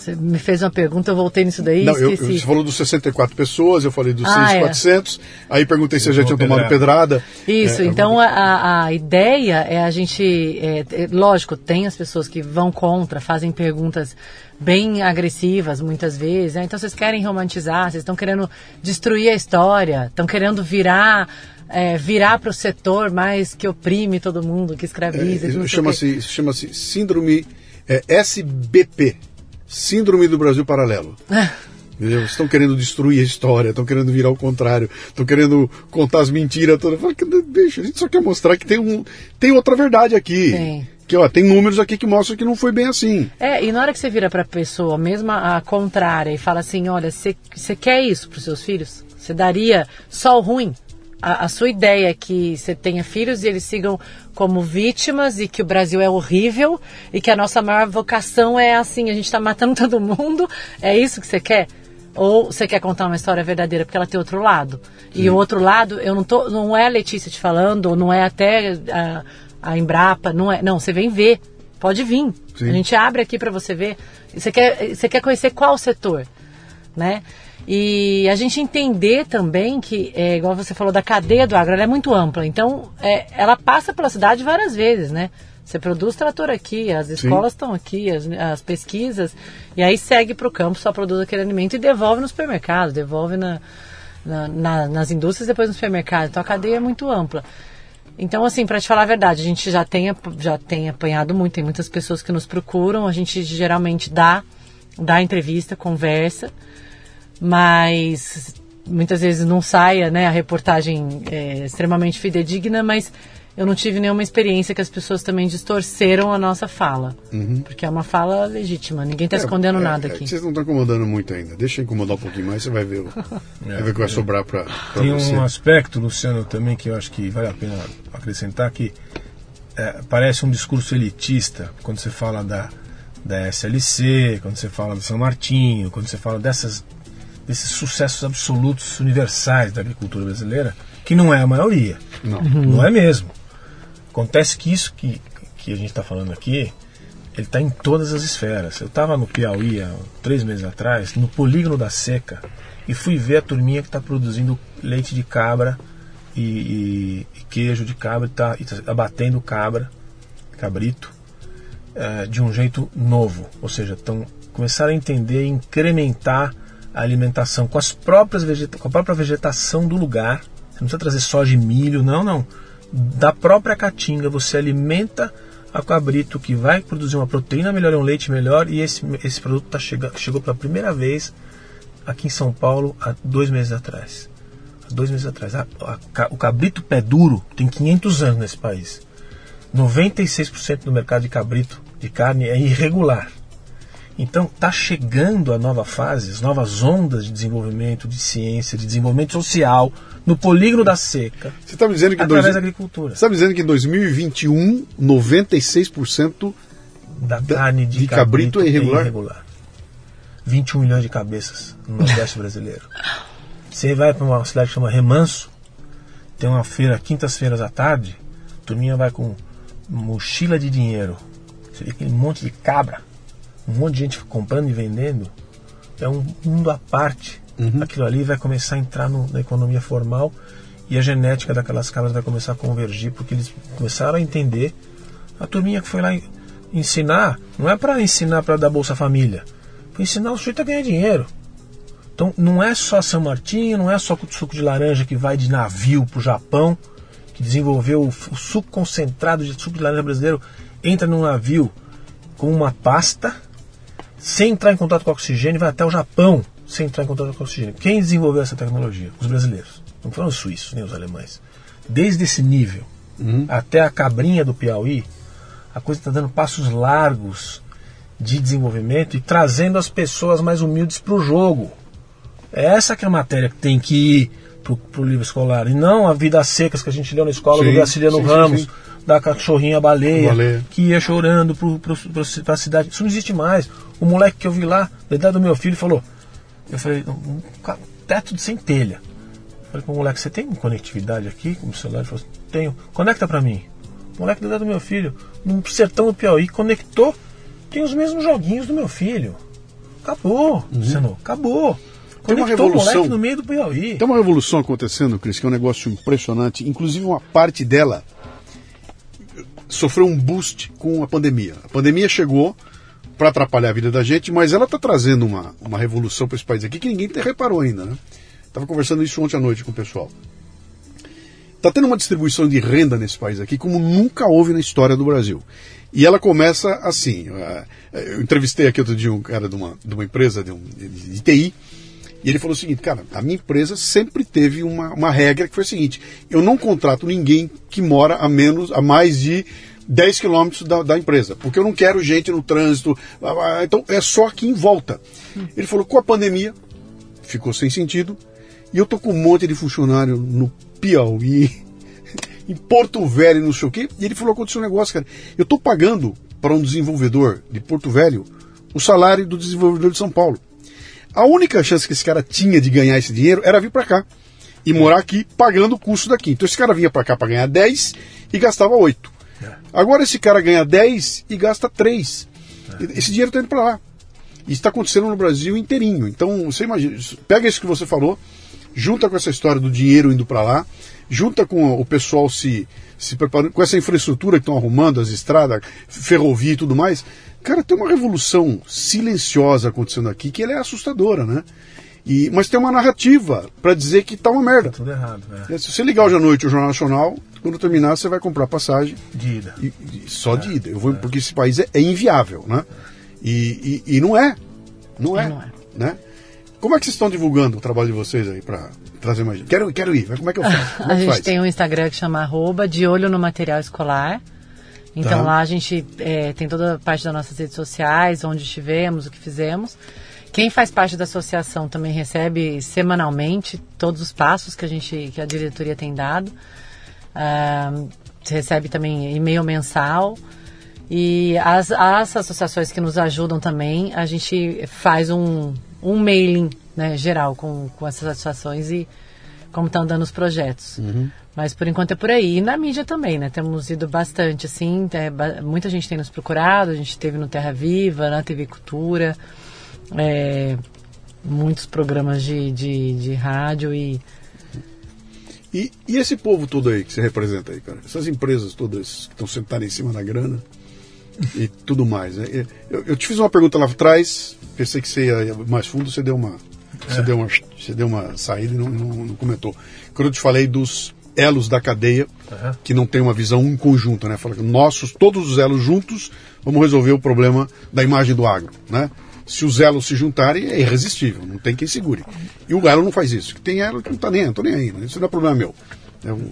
você me fez uma pergunta, eu voltei nisso daí, Não, eu, você falou dos 64 pessoas, eu falei dos Ah, 6,400, aí perguntei se já tinham Tomou tomado pedrada. Isso, É, então a, a ideia é a gente. é, é, lógico, tem as pessoas que vão contra, fazem perguntas bem agressivas muitas vezes. né? Então vocês querem romantizar, vocês estão querendo destruir a história, estão querendo virar. é, virar para o setor mais que oprime todo mundo, que escraviza. quê. Chama-se chama síndrome é, SBP Síndrome do Brasil Paralelo. Entendeu? Estão querendo destruir a história, estão querendo virar ao contrário, estão querendo contar as mentiras todas. Fala, Deixa, a gente só quer mostrar que tem, um, tem outra verdade aqui. Tem. Que ó, tem números aqui que mostram que não foi bem assim. É, e na hora que você vira para a pessoa, mesmo a, a contrária, e fala assim: olha, você você quer isso para os seus filhos? Você daria só o ruim? A, a sua ideia é que você tenha filhos e eles sigam como vítimas e que o Brasil é horrível e que a nossa maior vocação é assim: a gente está matando todo mundo? É isso que você quer? Ou você quer contar uma história verdadeira porque ela tem outro lado. E o outro lado, eu não tô, não é a Letícia te falando, não é até a, a Embrapa, não é, não, você vem ver. Pode vir. Sim. A gente abre aqui para você ver. Você quer, você quer conhecer qual setor, né? E a gente entender também que, é, igual você falou da cadeia do agro, ela é muito ampla. Então, é, ela passa pela cidade várias vezes, né? Você produz trator aqui, as escolas estão aqui, as, as pesquisas, e aí segue para o campo, só produz aquele alimento e devolve no supermercado, devolve na, na- na- nas indústrias e depois no supermercado. Então a cadeia é muito ampla. Então, assim, para te falar a verdade, a gente já tem, já tem apanhado muito, tem muitas pessoas que nos procuram, a gente geralmente dá, dá entrevista, conversa, mas muitas vezes não saia, né, a reportagem é, extremamente fidedigna, mas eu não tive nenhuma experiência que as pessoas também distorceram a nossa fala. Porque é uma fala legítima, ninguém está escondendo É, nada é, aqui. Vocês não estão incomodando muito ainda. Deixa eu incomodar um pouquinho mais, você vai ver, o, vai ver o que vai sobrar para Tem você. um aspecto, Luciano, também que eu acho que vale a pena acrescentar que é, parece um discurso elitista quando você fala da, da SLC, quando você fala do São Martinho, quando você fala dessas, desses sucessos absolutos universais da agricultura brasileira, que não é a maioria. Não. Não é mesmo. Acontece que isso que, que a gente está falando aqui, ele está em todas as esferas. Eu estava no Piauí há três meses atrás, no polígono da seca, e fui ver a turminha que está produzindo leite de cabra e, e- e queijo de cabra, e está abatendo cabra, cabrito, eh, de um jeito novo. Ou seja, estão começaram a entender e incrementar alimentação com, as próprias vegeta com a própria vegetação do lugar. Você não precisa trazer soja e milho, não, não. Da própria caatinga você alimenta a cabrito que vai produzir uma proteína melhor um leite melhor e esse, esse produto tá chega, chegou pela primeira vez aqui em São Paulo há dois meses atrás. Há dois meses atrás. A- a o cabrito pé duro tem 500 anos nesse país. 96% do mercado de cabrito de carne é irregular. Então está chegando a nova fase, as novas ondas de desenvolvimento, de ciência, de desenvolvimento social no polígono da seca, Você está me dizendo que, através dois, da agricultura. você tá me dizendo que em 2021, 96% Da da- carne de, de cabrito é irregular? 21 milhões de cabeças no Nordeste brasileiro. Você vai para uma cidade que chama Remanso, tem uma feira, quintas-feiras à tarde, a turminha vai com mochila de dinheiro. Você vê aquele monte de cabra, um monte de gente comprando e vendendo. É um mundo à parte. Aquilo ali vai começar a entrar no- na economia formal e a genética daquelas cabras vai começar a convergir, porque eles começaram a entender. A turminha que foi lá en- ensinar, não é para ensinar para dar Bolsa Família, para ensinar o sujeito a ganhar dinheiro. Então não é só São Martinho, não é só o suco de laranja que vai de navio para o Japão, que desenvolveu o, o suco concentrado de suco de laranja brasileiro, entra num navio com uma pasta, sem entrar em contato com oxigênio, vai até o Japão sem entrar em contato com oxigênio. Quem desenvolveu essa tecnologia? Os brasileiros. Não foram os suíços, nem os alemães. Desde esse nível até a cabrinha do Piauí, a coisa está dando passos largos de desenvolvimento e trazendo as pessoas mais humildes para o jogo. É essa que é a matéria que tem que ir para o livro escolar. E não a vida secas que a gente leu na escola Sim, do Graciliano sim, Ramos, sim. Da cachorrinha baleia, Baleia. que ia chorando para a cidade. Isso não existe mais. O moleque que eu vi lá, da idade do meu filho, falou: Eu falei, um, teto de sem telha. Eu falei para o moleque: Você tem conectividade aqui com o celular? Ele falou: Tenho. Conecta para mim. O moleque da idade do meu filho, num sertão do Piauí, conectou. Tem os mesmos joguinhos do meu filho. Acabou, Luciano, acabou. Uhum. Tem uma Conectou o revolução. moleque no meio do Piauí. Tem uma revolução acontecendo, Cris, que é um negócio impressionante. Inclusive, uma parte dela sofreu um boost com a pandemia. A pandemia chegou para atrapalhar a vida da gente, mas ela está trazendo uma, uma revolução para esse país aqui que ninguém reparou ainda, né? Estava conversando isso ontem à noite com o pessoal. Está tendo uma distribuição de renda nesse país aqui como nunca houve na história do Brasil. E ela começa assim. eh, Eu entrevistei aqui outro dia um cara de uma, de uma empresa de, um, de TI, e ele falou o seguinte, cara, a minha empresa sempre teve uma, uma regra que foi a seguinte, eu não contrato ninguém que mora a menos, a mais de 10 quilômetros da, da empresa, porque eu não quero gente no trânsito, então é só aqui em volta. Ele falou, com a pandemia, ficou sem sentido, e eu tô com um monte de funcionário no Piauí, em Porto Velho, não sei o quê, e ele falou, aconteceu um negócio, cara, eu tô pagando para um desenvolvedor de Porto Velho o salário do desenvolvedor de São Paulo. A única chance que esse cara tinha de ganhar esse dinheiro era vir para cá e morar aqui pagando o custo daqui. Então esse cara vinha para cá para ganhar 10 e gastava 8. É. Agora esse cara ganha 10 e gasta 3. Esse dinheiro está indo para lá. E está acontecendo no Brasil inteirinho. Então você imagina, isso- pega isso que você falou, junta com essa história do dinheiro indo para lá, junta com o pessoal se, se preparando, com essa infraestrutura que estão arrumando, as estradas, ferrovia e tudo mais. Cara, tem uma revolução silenciosa acontecendo aqui que ela é assustadora, né? E, mas tem uma narrativa para dizer que tá uma merda. Tudo errado, é. Se você ligar hoje à noite o Jornal Nacional, quando terminar você vai comprar passagem De ida. e- e só de ida. Eu vou, Porque esse país é, é inviável, né? E, e- e não é. Não é. Não é. Né? Como é que vocês estão divulgando o trabalho de vocês aí para trazer mais gente? Quero, quero ir, mas como é que eu faço? Como é A gente faz? tem um Instagram que chama arroba de olho no material escolar. Então Tá. lá a gente é, tem toda a parte das nossas redes sociais, onde estivemos, o que fizemos. Quem faz parte da associação também recebe semanalmente todos os passos que a gente, que a diretoria tem dado. Ah, recebe também e-mail mensal. E as, as associações que nos ajudam também, a gente faz um, um mailing né, geral com, com essas associações e como estão andando os projetos. Mas por enquanto é por aí. E na mídia também, né? Temos ido bastante, assim. é, muita gente tem nos procurado, a gente esteve no Terra Viva, na TV Cultura, é, muitos programas de, de, de rádio e E, e esse povo todo aí que você representa aí, cara? Essas empresas todas que estão sentadas em cima da grana e tudo mais. Né? Eu, eu te fiz uma pergunta lá atrás, pensei que você ia mais fundo, você deu uma. Você, deu, uma, você deu uma saída e não, não, não comentou. Quando eu te falei dos elos da cadeia, Aham. que não tem uma visão em conjunto, né? Fala que nossos, todos os elos juntos, vamos resolver o problema da imagem do agro, né? Se os elos se juntarem, é irresistível, não tem quem segure. E o elo não faz isso. Que tem elo que não tá nem, não tô nem aí, né? isso não é problema meu. É um-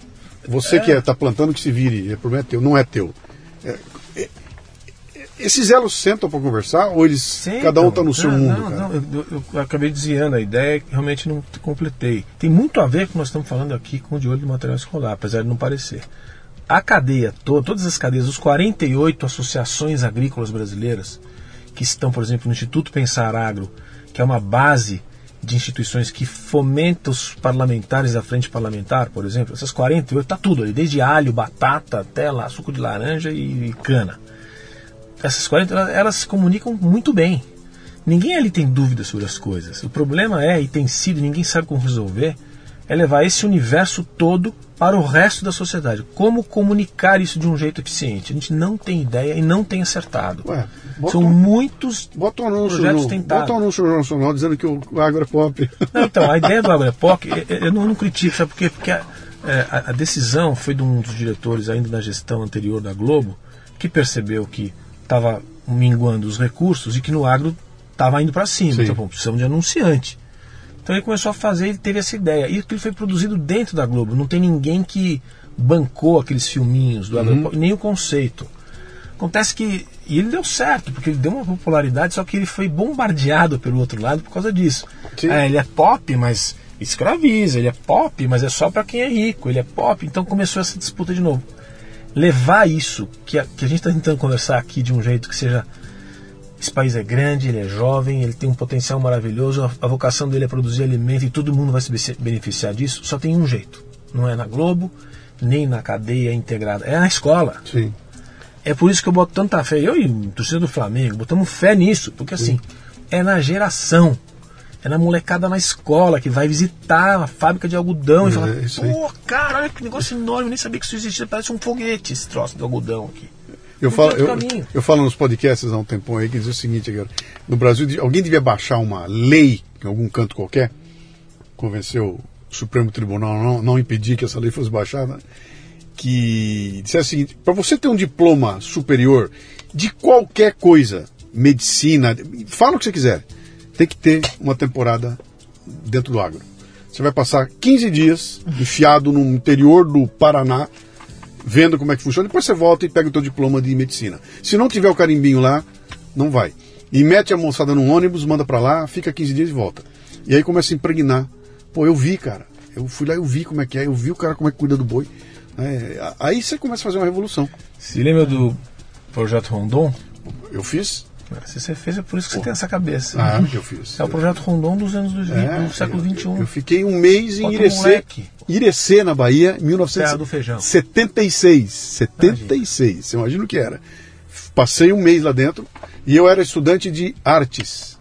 você que está plantando que se vire, o problema é teu, não é teu. É- é- esses elos sentam para conversar ou eles Sim, cada um está no seu Não, mundo, não, cara? não, eu, eu- eu acabei desviando a ideia que realmente não completei. Tem muito a ver com o que nós estamos falando aqui com o de olho do material escolar, apesar de não parecer. A cadeia toda, todas as cadeias, os 48 associações agrícolas brasileiras, que estão, por exemplo, no Instituto Pensar Agro, que é uma base de instituições que fomenta os parlamentares da frente parlamentar, por exemplo, essas 48, está tudo ali, desde alho, batata, até lá, suco de laranja e, e cana essas 40 elas, se comunicam muito bem. Ninguém ali tem dúvida sobre as coisas. O problema é, e tem sido, ninguém sabe como resolver, é levar esse universo todo para o resto da sociedade. Como comunicar isso de um jeito eficiente? A gente não tem ideia e não tem acertado. Ué, bota São muitos Bota um anúncio, projetos no, tentados. bota um anúncio no Jornal Nacional dizendo que o o agro é pop. Não, então, a ideia do Agroepoc, eu- eu não, não critico, sabe por quê? Porque a, é, a- a decisão foi de um dos diretores ainda da gestão anterior da Globo, que percebeu que estava minguando os recursos e que no agro estava indo para cima. Sim. Então, bom, precisamos de anunciante. Então ele começou a fazer, ele teve essa ideia. E aquilo foi produzido dentro da Globo. Não tem ninguém que bancou aqueles filminhos do Agroepoc, nem o conceito. Acontece que. E ele deu certo, porque ele deu uma popularidade, só que ele foi bombardeado pelo outro lado por causa disso. É, ele é pop, mas escraviza. Ele é pop, mas é só para quem é rico. Ele é pop. Então começou essa disputa de novo. Levar isso, que a, que a gente está tentando conversar aqui de um jeito que seja. Esse país é grande, ele é jovem, ele tem um potencial maravilhoso, a, a vocação dele é produzir alimento e todo mundo vai se be- beneficiar disso. Só tem um jeito. Não é na Globo, nem na cadeia integrada. É na escola. Sim. É por isso que eu boto tanta fé. Eu e o torcedor do Flamengo botamos fé nisso, porque assim, é na geração. É na molecada na escola que vai visitar a fábrica de algodão e É, fala. Pô, cara, olha que negócio enorme, eu nem sabia que isso existia. Parece um foguete esse troço de algodão aqui. Eu falo, eu, eu falo nos podcasts há um tempão aí que diz o seguinte, cara, no Brasil alguém devia baixar uma lei em algum canto qualquer, convencer o Supremo Tribunal a não, não impedir que essa lei fosse baixada, que dissesse o seguinte, para você ter um diploma superior de qualquer coisa, medicina, fala o que você quiser, tem que ter uma temporada dentro do agro. Você vai passar 15 dias enfiado no interior do Paraná, vendo como é que funciona, depois você volta e pega o teu diploma de medicina. Se não tiver o carimbinho lá, não vai. E mete a moçada num ônibus, manda pra lá, fica 15 dias e volta. E aí começa a impregnar. Pô, eu vi, cara. Eu fui lá, eu vi como é que é, eu vi o cara como é que cuida do boi. É, aí você começa a fazer uma revolução. Se lembra do projeto Rondon? Eu fiz Se você fez, é por isso que você tem essa cabeça. Ah, que eu fiz. É o projeto Rondon dos anos do, É, do século eu- XXI. Eu fiquei um mês em Bota um Irecê. Irecê, na Bahia, em Terra do feijão. 1976. 76, você imagina o que era. Passei um mês lá dentro e eu era estudante de artes.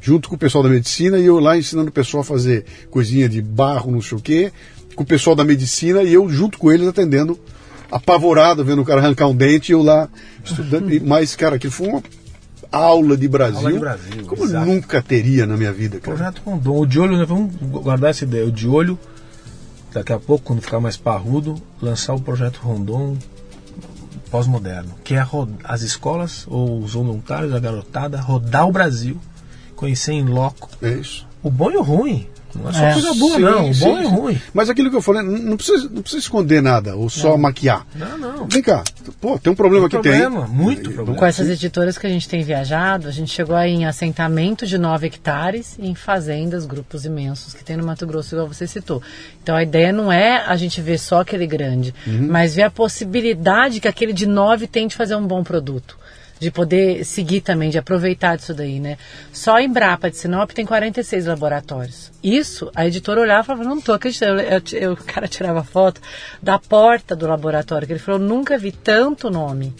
Junto com o pessoal da medicina e eu lá ensinando o pessoal a fazer coisinha de barro, não sei o quê, com o pessoal da medicina e eu junto com eles atendendo, apavorado, vendo o cara arrancar um dente e eu lá estudando. Mas, cara, aquilo foi uma aula de Brasil. Aula de Brasil, como exato. nunca teria na minha vida, cara. Projeto Rondon. O de olho, né, vamos guardar essa ideia. O de olho, daqui a pouco, quando ficar mais parrudo, lançar o projeto Rondon pós-moderno, que é as escolas ou os voluntários, a garotada, rodar o Brasil, conhecer em loco É isso. o bom e o ruim. Não é só É. coisa boa, Sim, não. O sim, bom e o sim. ruim. Mas aquilo que eu falei, não não precisa, não precisa esconder nada, ou só maquiar. Não, não. Vem cá, pô, tem um problema Tem que problema, tem. muito E- problema. Com essas editoras que a gente tem viajado, a gente chegou aí em assentamento de 9 hectares e em fazendas, grupos imensos que tem no Mato Grosso, igual você citou. Então a ideia não é a gente ver só aquele grande, mas ver a possibilidade que aquele de 9 tem de fazer um bom produto. De poder seguir também, de aproveitar disso daí, né? Só a Embrapa de Sinop tem 46 laboratórios. Isso, a editora olhava e falava, não tô acreditando. Eu- eu- o cara tirava foto da porta do laboratório, que ele falou, nunca vi tanto nome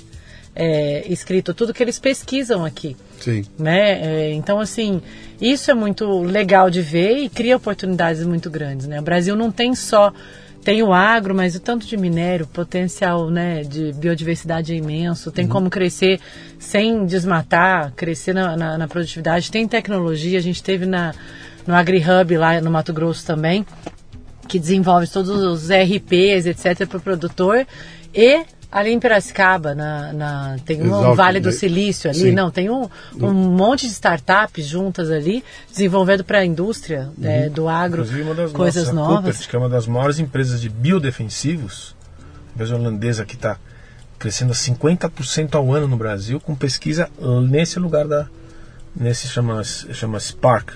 é, escrito, tudo que eles pesquisam aqui. Sim. Né? É, então, assim, isso é muito legal de ver e cria oportunidades muito grandes. Né? O Brasil não tem só. Tem o agro, mas o tanto de minério, potencial né, de biodiversidade é imenso, tem como crescer sem desmatar, crescer na, na, na produtividade, tem tecnologia, a gente teve na, no AgriHub lá no Mato Grosso também, que desenvolve todos os RPs, etc., para o produtor. E ali em Piracicaba, na, na- tem um Vale do né? Silício ali, Sim. não, tem um, um monte de startups juntas ali, desenvolvendo para a indústria é, do agro Inclusive, uma das coisas nossas, novas. Coopert, que é uma das maiores empresas de biodefensivos, empresa holandesa que está crescendo a 50% ao ano no Brasil, com pesquisa nesse lugar da. nesse chama, chama Spark,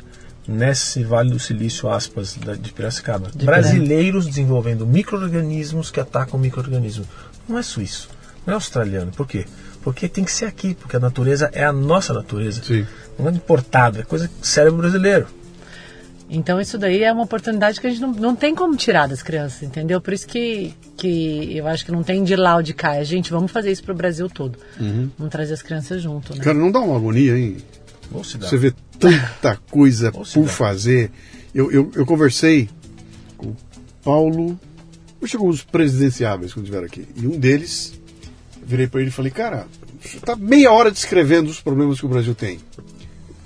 nesse Vale do Silício, aspas, da- de Piracicaba. Brasileiros desenvolvendo micro-organismos que atacam micro-organismos. Não é suíço, não é australiano. Por quê? Porque tem que ser aqui, porque a natureza é a nossa natureza. Sim. Não é importada, é coisa do cérebro brasileiro. Então isso daí é uma oportunidade que a gente não, não tem como tirar das crianças, entendeu? Por isso que, que eu acho que não tem de lá ou de cá. É, gente, vamos fazer isso pro Brasil todo. Vamos trazer as crianças junto, né? Cara, não dá uma agonia, hein? Você vê tanta coisa por fazer. Eu, eu, eu conversei com o Paulo, eu chego os presidenciáveis quando estiver aqui. E um deles, virei para ele e falei, cara, você está meia hora descrevendo os problemas que o Brasil tem.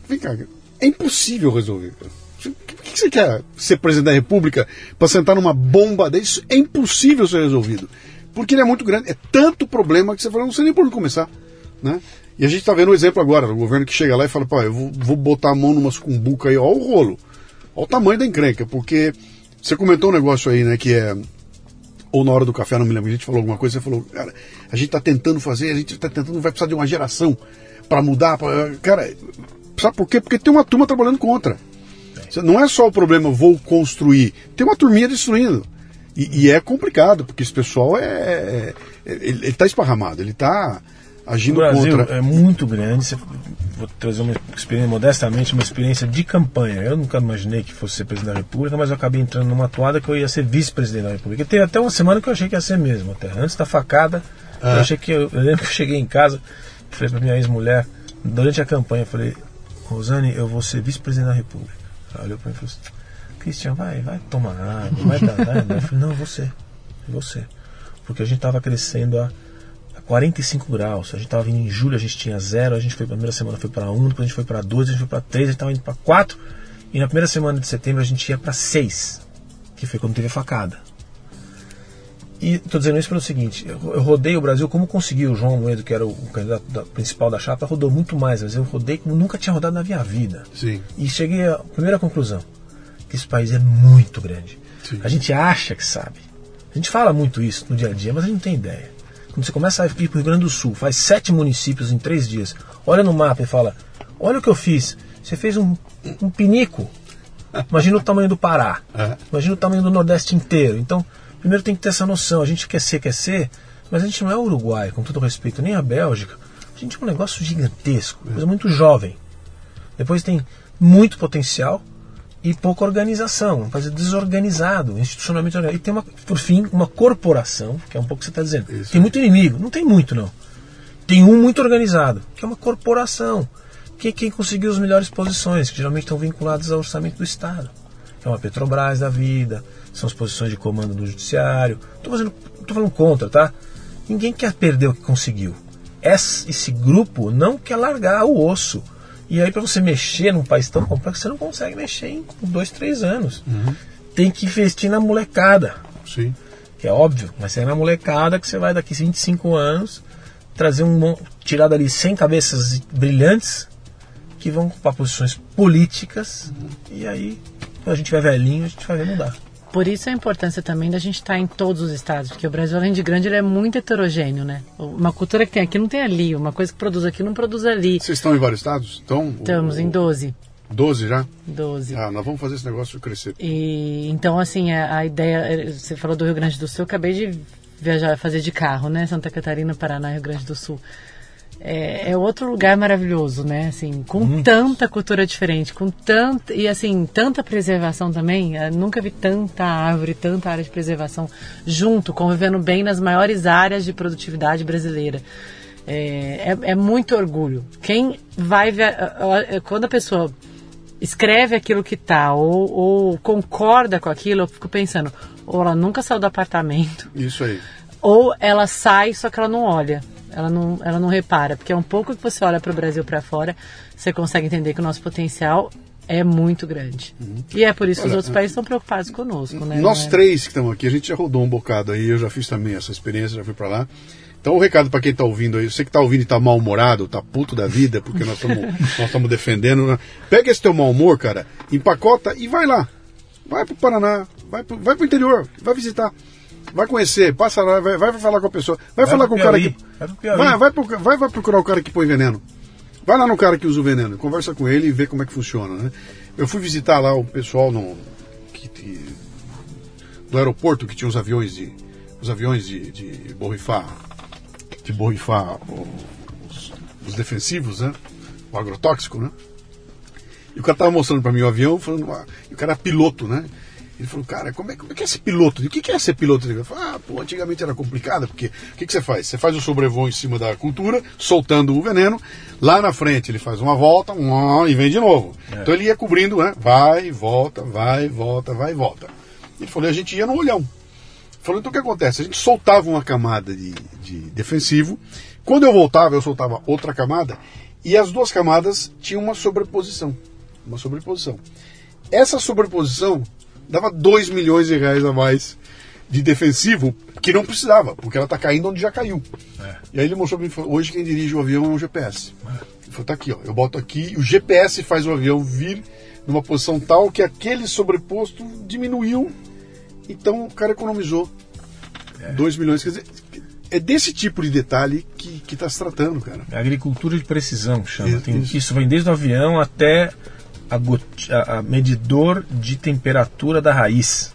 Vem cá, é impossível resolver. Por que você quer ser presidente da República para sentar numa bomba desse? É impossível ser resolvido. Porque ele é muito grande. É tanto problema que você fala, não sei nem por onde começar. Né? E a gente está vendo um exemplo agora, o governo que chega lá e fala, pô, eu vou, vou botar a mão numa sucumbuca aí, ó o rolo. Olha o tamanho da encrenca, porque você comentou um negócio aí, né, que é ou na hora do café, não me lembro, a gente falou alguma coisa, você falou, cara, a gente está tentando fazer, a gente está tentando, vai precisar de uma geração para mudar. Pra... Cara, sabe por quê? Porque tem uma turma trabalhando contra. Não é só o problema, vou construir, tem uma turminha destruindo. E, e é complicado, porque esse pessoal é. é- ele está esparramado, ele está O agindo Brasil contra. é muito grande. Vou trazer uma experiência, modestamente, uma experiência de campanha. Eu nunca imaginei que fosse ser presidente da República, mas eu acabei entrando numa toada que eu ia ser vice-presidente da República. E teve até uma semana que eu achei que ia ser mesmo. Até antes da facada, eu Ah. achei que. Eu, eu lembro que eu cheguei em casa falei pra minha ex-mulher, durante a campanha, eu falei: Rosane, eu vou ser vice-presidente da República. Ela olhou pra mim e falou assim: Cristian, vai, vai tomar água, vai dar nada. Eu falei: Não, você, você. Porque a gente estava crescendo a 45 graus. A gente estava vindo em julho, a gente tinha zero, a gente foi a primeira semana foi para 1, depois a gente foi para 2, a gente foi para 3, a gente estava indo para 4 e na primeira semana de setembro a gente ia para 6, que foi quando teve a facada. E estou dizendo isso pelo seguinte, eu, eu rodei o Brasil como consegui o João Moedo, que era o, o candidato da- principal da chapa, rodou muito mais, mas eu rodei como nunca tinha rodado na minha vida. Sim. E cheguei à primeira conclusão, que esse país é muito grande. Sim. A gente acha que sabe. A gente fala muito isso no dia a dia, mas a gente não tem ideia. Quando você começa a ir para o Rio Grande do Sul, faz sete municípios em três dias, olha no mapa e fala: Olha o que eu fiz. Você fez um, um pinico. Imagina o tamanho do Pará. É. Imagina o tamanho do Nordeste inteiro. Então, primeiro tem que ter essa noção. A gente quer ser, quer ser, mas a gente não é o Uruguai, com todo respeito, nem a Bélgica. A gente é um negócio gigantesco, coisa muito jovem. Depois tem muito potencial e pouca organização, país desorganizado, institucionalmente organizado. E tem, uma, por fim, uma corporação, que é um pouco o que você está dizendo. Isso. Tem muito inimigo, não tem muito não. Tem um muito organizado, que é uma corporação, que é quem conseguiu as melhores posições, que geralmente estão vinculadas ao orçamento do Estado. É uma Petrobras da vida, são as posições de comando do judiciário. Estou falando contra, tá? Ninguém quer perder o que conseguiu. Esse, esse grupo não quer largar o osso. E aí, para você mexer num país tão complexo, você não consegue mexer em dois, três anos. Tem que investir na molecada, Sim. que é óbvio, mas é na molecada que você vai daqui 25 anos trazer um tirar dali 100 cabeças brilhantes que vão ocupar posições políticas e aí quando a gente tiver velhinho a gente vai mudar. Por isso a importância também da gente estar em todos os estados, porque o Brasil, além de grande, ele é muito heterogêneo, né? Uma cultura que tem aqui não tem ali, uma coisa que produz aqui não produz ali. Vocês estão em vários estados? Então, Estamos o- em 12. 12 já? 12. Ah, nós vamos fazer esse negócio crescer. E então assim, a, a ideia, eh, você falou do Rio Grande do Sul, eu acabei de viajar, fazer de carro, né? Santa Catarina, Paraná, Rio Grande do Sul. É, é outro lugar maravilhoso, né? Assim, com tanta cultura diferente, com tanta e assim tanta preservação também. Eu nunca vi tanta árvore, tanta área de preservação junto, convivendo bem nas maiores áreas de produtividade brasileira. É, é, é muito orgulho. Quem vai ver, quando a pessoa escreve aquilo que tá ou, ou concorda com aquilo, eu fico pensando, ou ela nunca saiu do apartamento, Isso aí. ou ela sai, só que ela não olha. Ela não, ela não repara, porque é um pouco que você olha para o Brasil para fora, você consegue entender que o nosso potencial é muito grande. E é por isso que os outros países estão preocupados conosco, né? Nós é- três que estamos aqui, a gente já rodou um bocado aí, eu já fiz também essa experiência, já fui pra lá. Então o recado pra quem tá ouvindo aí, você que tá ouvindo e tá mal-humorado, tá puto da vida, porque nós estamos defendendo, né? pega esse teu mau humor, cara, empacota e vai lá. Vai pro Paraná, vai vai pro interior, vai visitar. Vai conhecer, passa lá, vai, vai falar com a pessoa, vai, Vai falar com o cara que. vai. Vai, vai, vai, procurar o cara que põe veneno. Vai lá no cara que usa o veneno, conversa com ele e vê como é que funciona, né? Eu fui visitar lá o pessoal no, que, que- do aeroporto que tinha os aviões de os aviões de, de borrifar de borrifar os, os defensivos, né? O agrotóxico, né? E o cara tava mostrando para mim o avião, falando, ah, e o cara era piloto, né? Ele falou, cara, como é, como é que é ser piloto? O que, que é ser piloto? Ele falou, ah, pô, antigamente era complicado, porque o que, que você faz? Você faz o sobrevoo em cima da cultura, soltando o veneno, lá na frente ele faz uma volta, um, e vem de novo. Então ele ia cobrindo, né? Vai, volta, vai, volta, vai volta. Ele falou, e a gente ia no olhão. Falou, então o que acontece? A gente soltava uma camada de, de defensivo, quando eu voltava, eu soltava outra camada, e as duas camadas tinham uma sobreposição. Uma sobreposição. Essa sobreposição dava 2 milhões de reais a mais de defensivo que não precisava, porque ela está caindo onde já caiu. E aí ele mostrou para mim, falou, hoje quem dirige o avião é um GPS. Ele falou, tá aqui, ó, eu boto aqui, o GPS faz o avião vir numa posição tal que aquele sobreposto diminuiu, então o cara economizou 2 milhões. Quer dizer, é desse tipo de detalhe que está se tratando, cara. É agricultura de precisão, chama. Isso, Tem- isso. isso. vem desde o avião até a, a- a medidor de temperatura da raiz.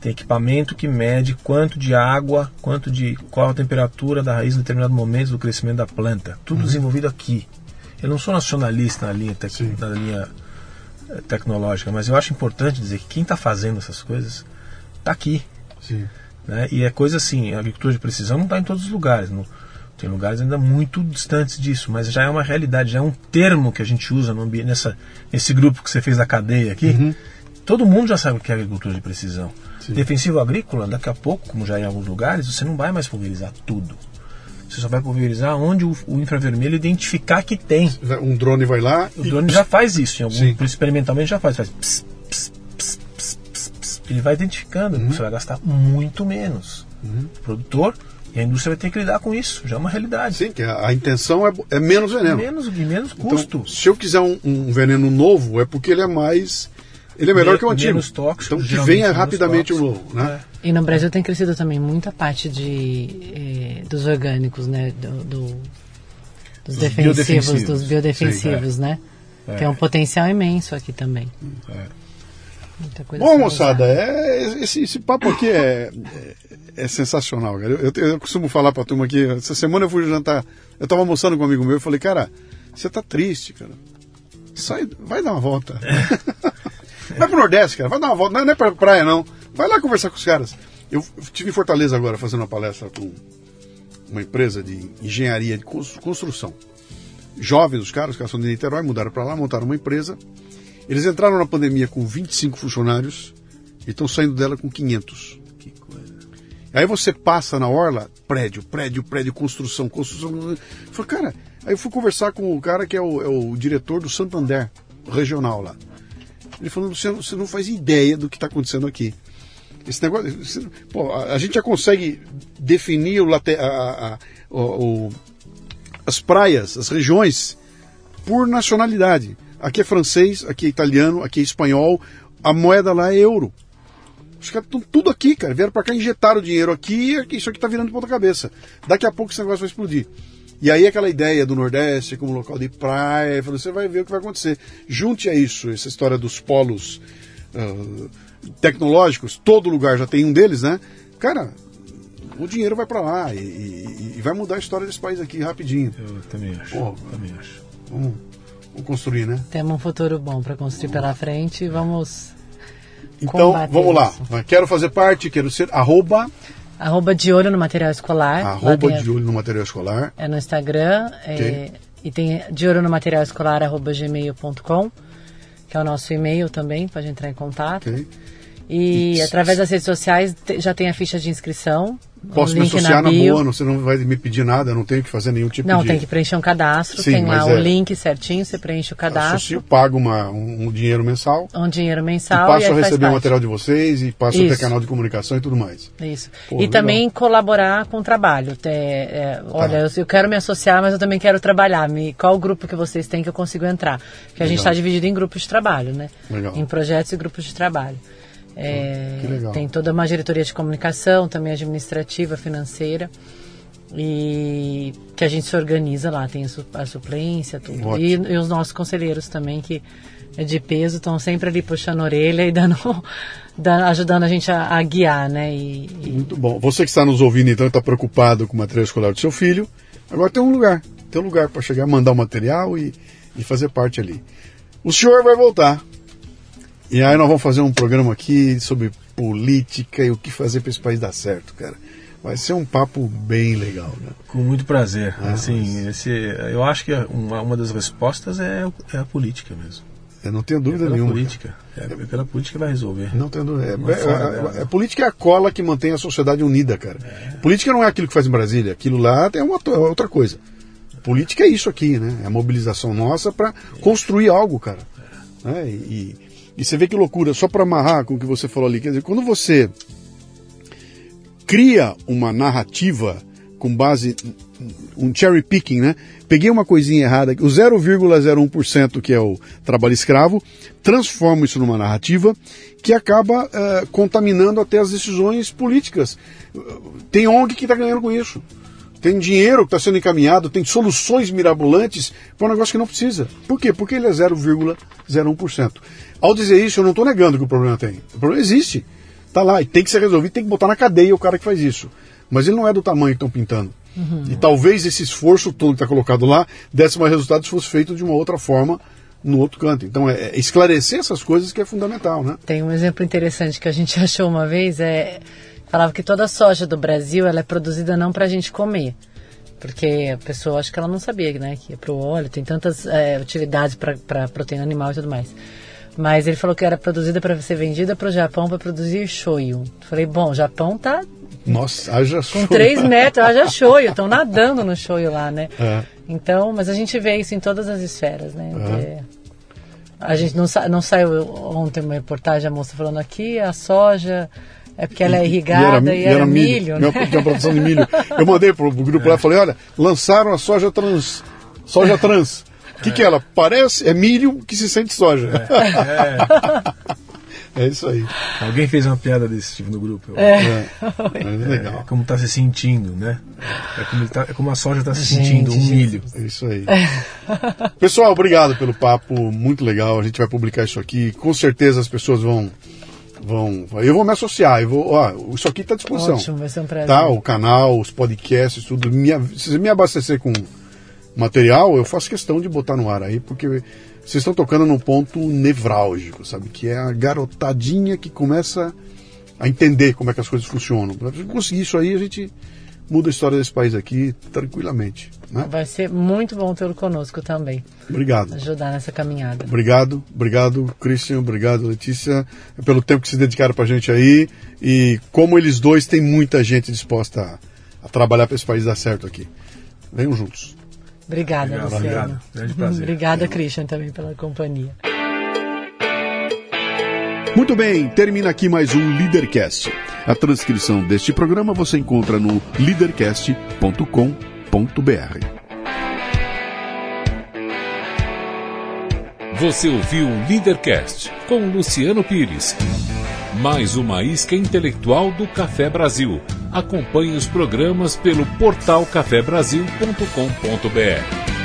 Tem equipamento que mede quanto de água, quanto de qual a temperatura da raiz em determinado momento do crescimento da planta. Tudo desenvolvido aqui. Eu não sou nacionalista na linha, tec- na linha eh, tecnológica, mas eu acho importante dizer que quem está fazendo essas coisas está aqui. Né? E é coisa assim, a agricultura de precisão não está em todos os lugares. não- tem lugares ainda muito distantes disso, mas já é uma realidade, já é um termo que a gente usa no ambiente, nessa, nesse grupo que você fez da cadeia aqui. Todo mundo já sabe o que é agricultura de precisão. Sim. Defensivo agrícola, daqui a pouco, como já é em alguns lugares, você não vai mais pulverizar tudo. Você só vai pulverizar onde o, o infravermelho identificar que tem. Um drone vai lá O e drone já faz isso, em algum, Sim. experimentalmente já faz. faz ps, ps, ps, ps, ps, ps. Ele vai identificando, Uhum. você vai gastar muito menos. O produtor e a indústria vai ter que lidar com isso, já é uma realidade. Sim, que a, a intenção é, é menos veneno. Menos e menos custo. Então, se eu quiser um, um veneno novo, é porque ele é mais. Ele é melhor Me- que o antigo. menos tóxico, então que venha rapidamente o tóxico. novo. Né? E no Brasil tem crescido também muita parte de, eh, dos orgânicos, né? Do, do- dos Dos defensivos, biodefensivos. dos biodefensivos, né? É. Tem um potencial imenso aqui também. Coisa Bom, moçada, é, esse, esse papo aqui é, é, é sensacional, cara. Eu, eu, eu costumo falar pra turma aqui, essa semana eu fui jantar, eu tava almoçando com um amigo meu, eu falei, cara, você tá triste, cara. Sai, vai dar uma volta. vai pro Nordeste, cara, vai dar uma volta. Não é, não é pra praia, não. Vai lá conversar com os caras. Eu estive em Fortaleza agora fazendo uma palestra com uma empresa de engenharia de cons- construção. Jovens, os caras, os caras são de Niterói, mudaram para lá, montaram uma empresa. Eles entraram na pandemia com 25 funcionários e estão saindo dela com 500. Que coisa. Aí você passa na orla, prédio, prédio, prédio, construção, construção. Eu falei, cara, aí eu fui conversar com o cara que é o, é o diretor do Santander regional lá. Ele falou, Luciano, você não faz ideia do que está acontecendo aqui. Esse negócio. você- pô, a, a gente já consegue definir o, late- a- a- o- o- as praias, as regiões, por nacionalidade. Aqui é francês, aqui é italiano, aqui é espanhol, a moeda lá é euro. Os caras estão tudo aqui, cara. Vieram pra cá, injetaram dinheiro aqui e isso aqui tá virando de ponta cabeça. Daqui a pouco esse negócio vai explodir. E aí aquela ideia do Nordeste como local de praia, você vai ver o que vai acontecer. Junte a isso, essa história dos polos ah, tecnológicos, todo lugar já tem um deles, né? Cara, o dinheiro vai pra lá e, e- e vai mudar a história desse país aqui rapidinho. Eu também acho. Pô. Também acho. Vamos construir, né? Temos um futuro bom para construir pela frente e vamos Então, vamos lá. isso. Quero fazer parte, quero ser arroba, arroba de olho no material escolar. Arroba de olho no material escolar. É no Instagram. é, Ok. e tem de olho no material escolar arroba gmail.com, que é o nosso e-mail também, pode entrar em contato. ok? E Isso. através das redes sociais já tem a ficha de inscrição. Posso me associar na, bio. boa, não- você não vai me pedir nada, eu não tenho que fazer nenhum tipo Não, de. tem que preencher um cadastro, Sim, tem lá o é- link certinho, você preenche o cadastro, Associo, pago uma, um, um dinheiro mensal um dinheiro e mensal passo e a receber o material de vocês e passo a ter Isso. canal de comunicação e tudo mais. Isso. Pô, e legal. também colaborar com o trabalho. É, é, olha, eu, eu quero me associar, mas eu também quero trabalhar. Me, qual o grupo que vocês têm que eu consigo entrar? Porque a gente está dividido em grupos de trabalho, né? Legal. Em projetos e grupos de trabalho. É, Que legal. Tem toda uma diretoria de comunicação, também administrativa, financeira. E que a gente se organiza lá, tem a, su- a suplência, tudo. E, e os nossos conselheiros também, que é de peso, estão sempre ali puxando a orelha e dando- ajudando a gente a, a guiar, né? E, e- Muito bom. Você que está nos ouvindo, então, está preocupado com o material escolar do seu filho, agora tem um lugar. Tem um lugar para chegar, mandar o material e, e fazer parte ali. O senhor vai voltar. E aí nós vamos fazer um programa aqui sobre política e o que fazer para esse país dar certo, cara. Vai ser um papo bem legal, né? Com muito prazer. Ah, assim, esse, eu acho que uma, uma das respostas é, é a política mesmo. Eu não tenho É dúvida pela nenhuma. política. É, pela política que vai resolver. Não tenho dúvida. É, é é- dela. é- a política é a cola que mantém a sociedade unida, cara. Política não é aquilo que faz em Brasília. Aquilo lá é uma é outra coisa. Política é isso aqui, né? É a mobilização nossa para construir algo, cara. Né? E, e- você vê que loucura, só para amarrar com o que você falou ali. Quer dizer, quando você cria uma narrativa com base um cherry picking, né? Peguei uma coisinha errada, o 0,01% que é o trabalho escravo, transformo isso numa narrativa que acaba eh, contaminando até as decisões políticas. Tem ONG que está ganhando com isso. Tem dinheiro que está sendo encaminhado, tem soluções mirabolantes para um negócio que não precisa. Por quê? Porque ele é 0,01%. Ao dizer isso, eu não estou negando que o problema tem. O problema existe. Está lá e tem que ser resolvido, tem que botar na cadeia o cara que faz isso. Mas ele não é do tamanho que estão pintando. E talvez esse esforço todo que está colocado lá desse mais resultado se fosse feito de uma outra forma no outro canto. Então é, é esclarecer essas coisas que é fundamental, né? Tem um exemplo interessante que a gente achou uma vez, é falava que toda a soja do Brasil ela é produzida não para a gente comer, porque a pessoa acho que ela não sabia, né, que é para o óleo, tem tantas é, utilidades para proteína animal e tudo mais. Mas ele falou que era produzida para ser vendida para o Japão para produzir shoyu. Falei, bom, o Japão tá Nossa, haja com 3 metros, haja shoyu, estão nadando no shoyu lá, né? É. Então, mas a gente vê isso em todas as esferas, né? É. A gente não, sa não saiu ontem uma reportagem, a moça falando aqui, a soja é porque ela é irrigada e era, milho, Minha, né? tinha produção de milho. Eu mandei pro grupo lá e falei, olha, lançaram a soja trans. Soja trans. O que, que é ela? Parece, é milho que se sente soja. É, É isso aí. Alguém fez uma piada desse tipo no grupo. É. É, é legal. É como tá se sentindo, né? É como, ele tá- é como a soja tá se Gente, sentindo, um milho. É isso aí. Pessoal, obrigado pelo papo, muito legal. A gente vai publicar isso aqui. Com certeza as pessoas vão. Vão eu vou me associar. Eu vou, ó, isso aqui está à disposição. Ótimo, vai ser um prazer. Tá, o canal, os podcasts, tudo. Me, se você me abastecer com material, eu faço questão de botar no ar aí, porque vocês estão tocando num ponto nevrálgico, sabe? Que é a garotadinha que começa a entender como é que as coisas funcionam. Pra conseguir isso aí, a gente muda a história desse país aqui tranquilamente. Né? Vai ser muito bom tê-lo conosco também. Obrigado. Ajudar nessa caminhada. Obrigado, obrigado, Christian, obrigado, Letícia, pelo tempo que se dedicaram pra gente aí. E como eles dois, tem muita gente disposta a, a trabalhar para esse país dar certo aqui. Venham juntos. Obrigada, Obrigado, Luciano. obrigado. Grande prazer. Obrigada, Christian, também pela companhia. Muito bem, termina aqui mais um Leadercast. A transcrição deste programa você encontra no leadercast.com.br. Você ouviu o Leadercast com Luciano Pires. Mais uma isca intelectual do Café Brasil. Acompanhe os programas pelo portal cafebrasil.com.br.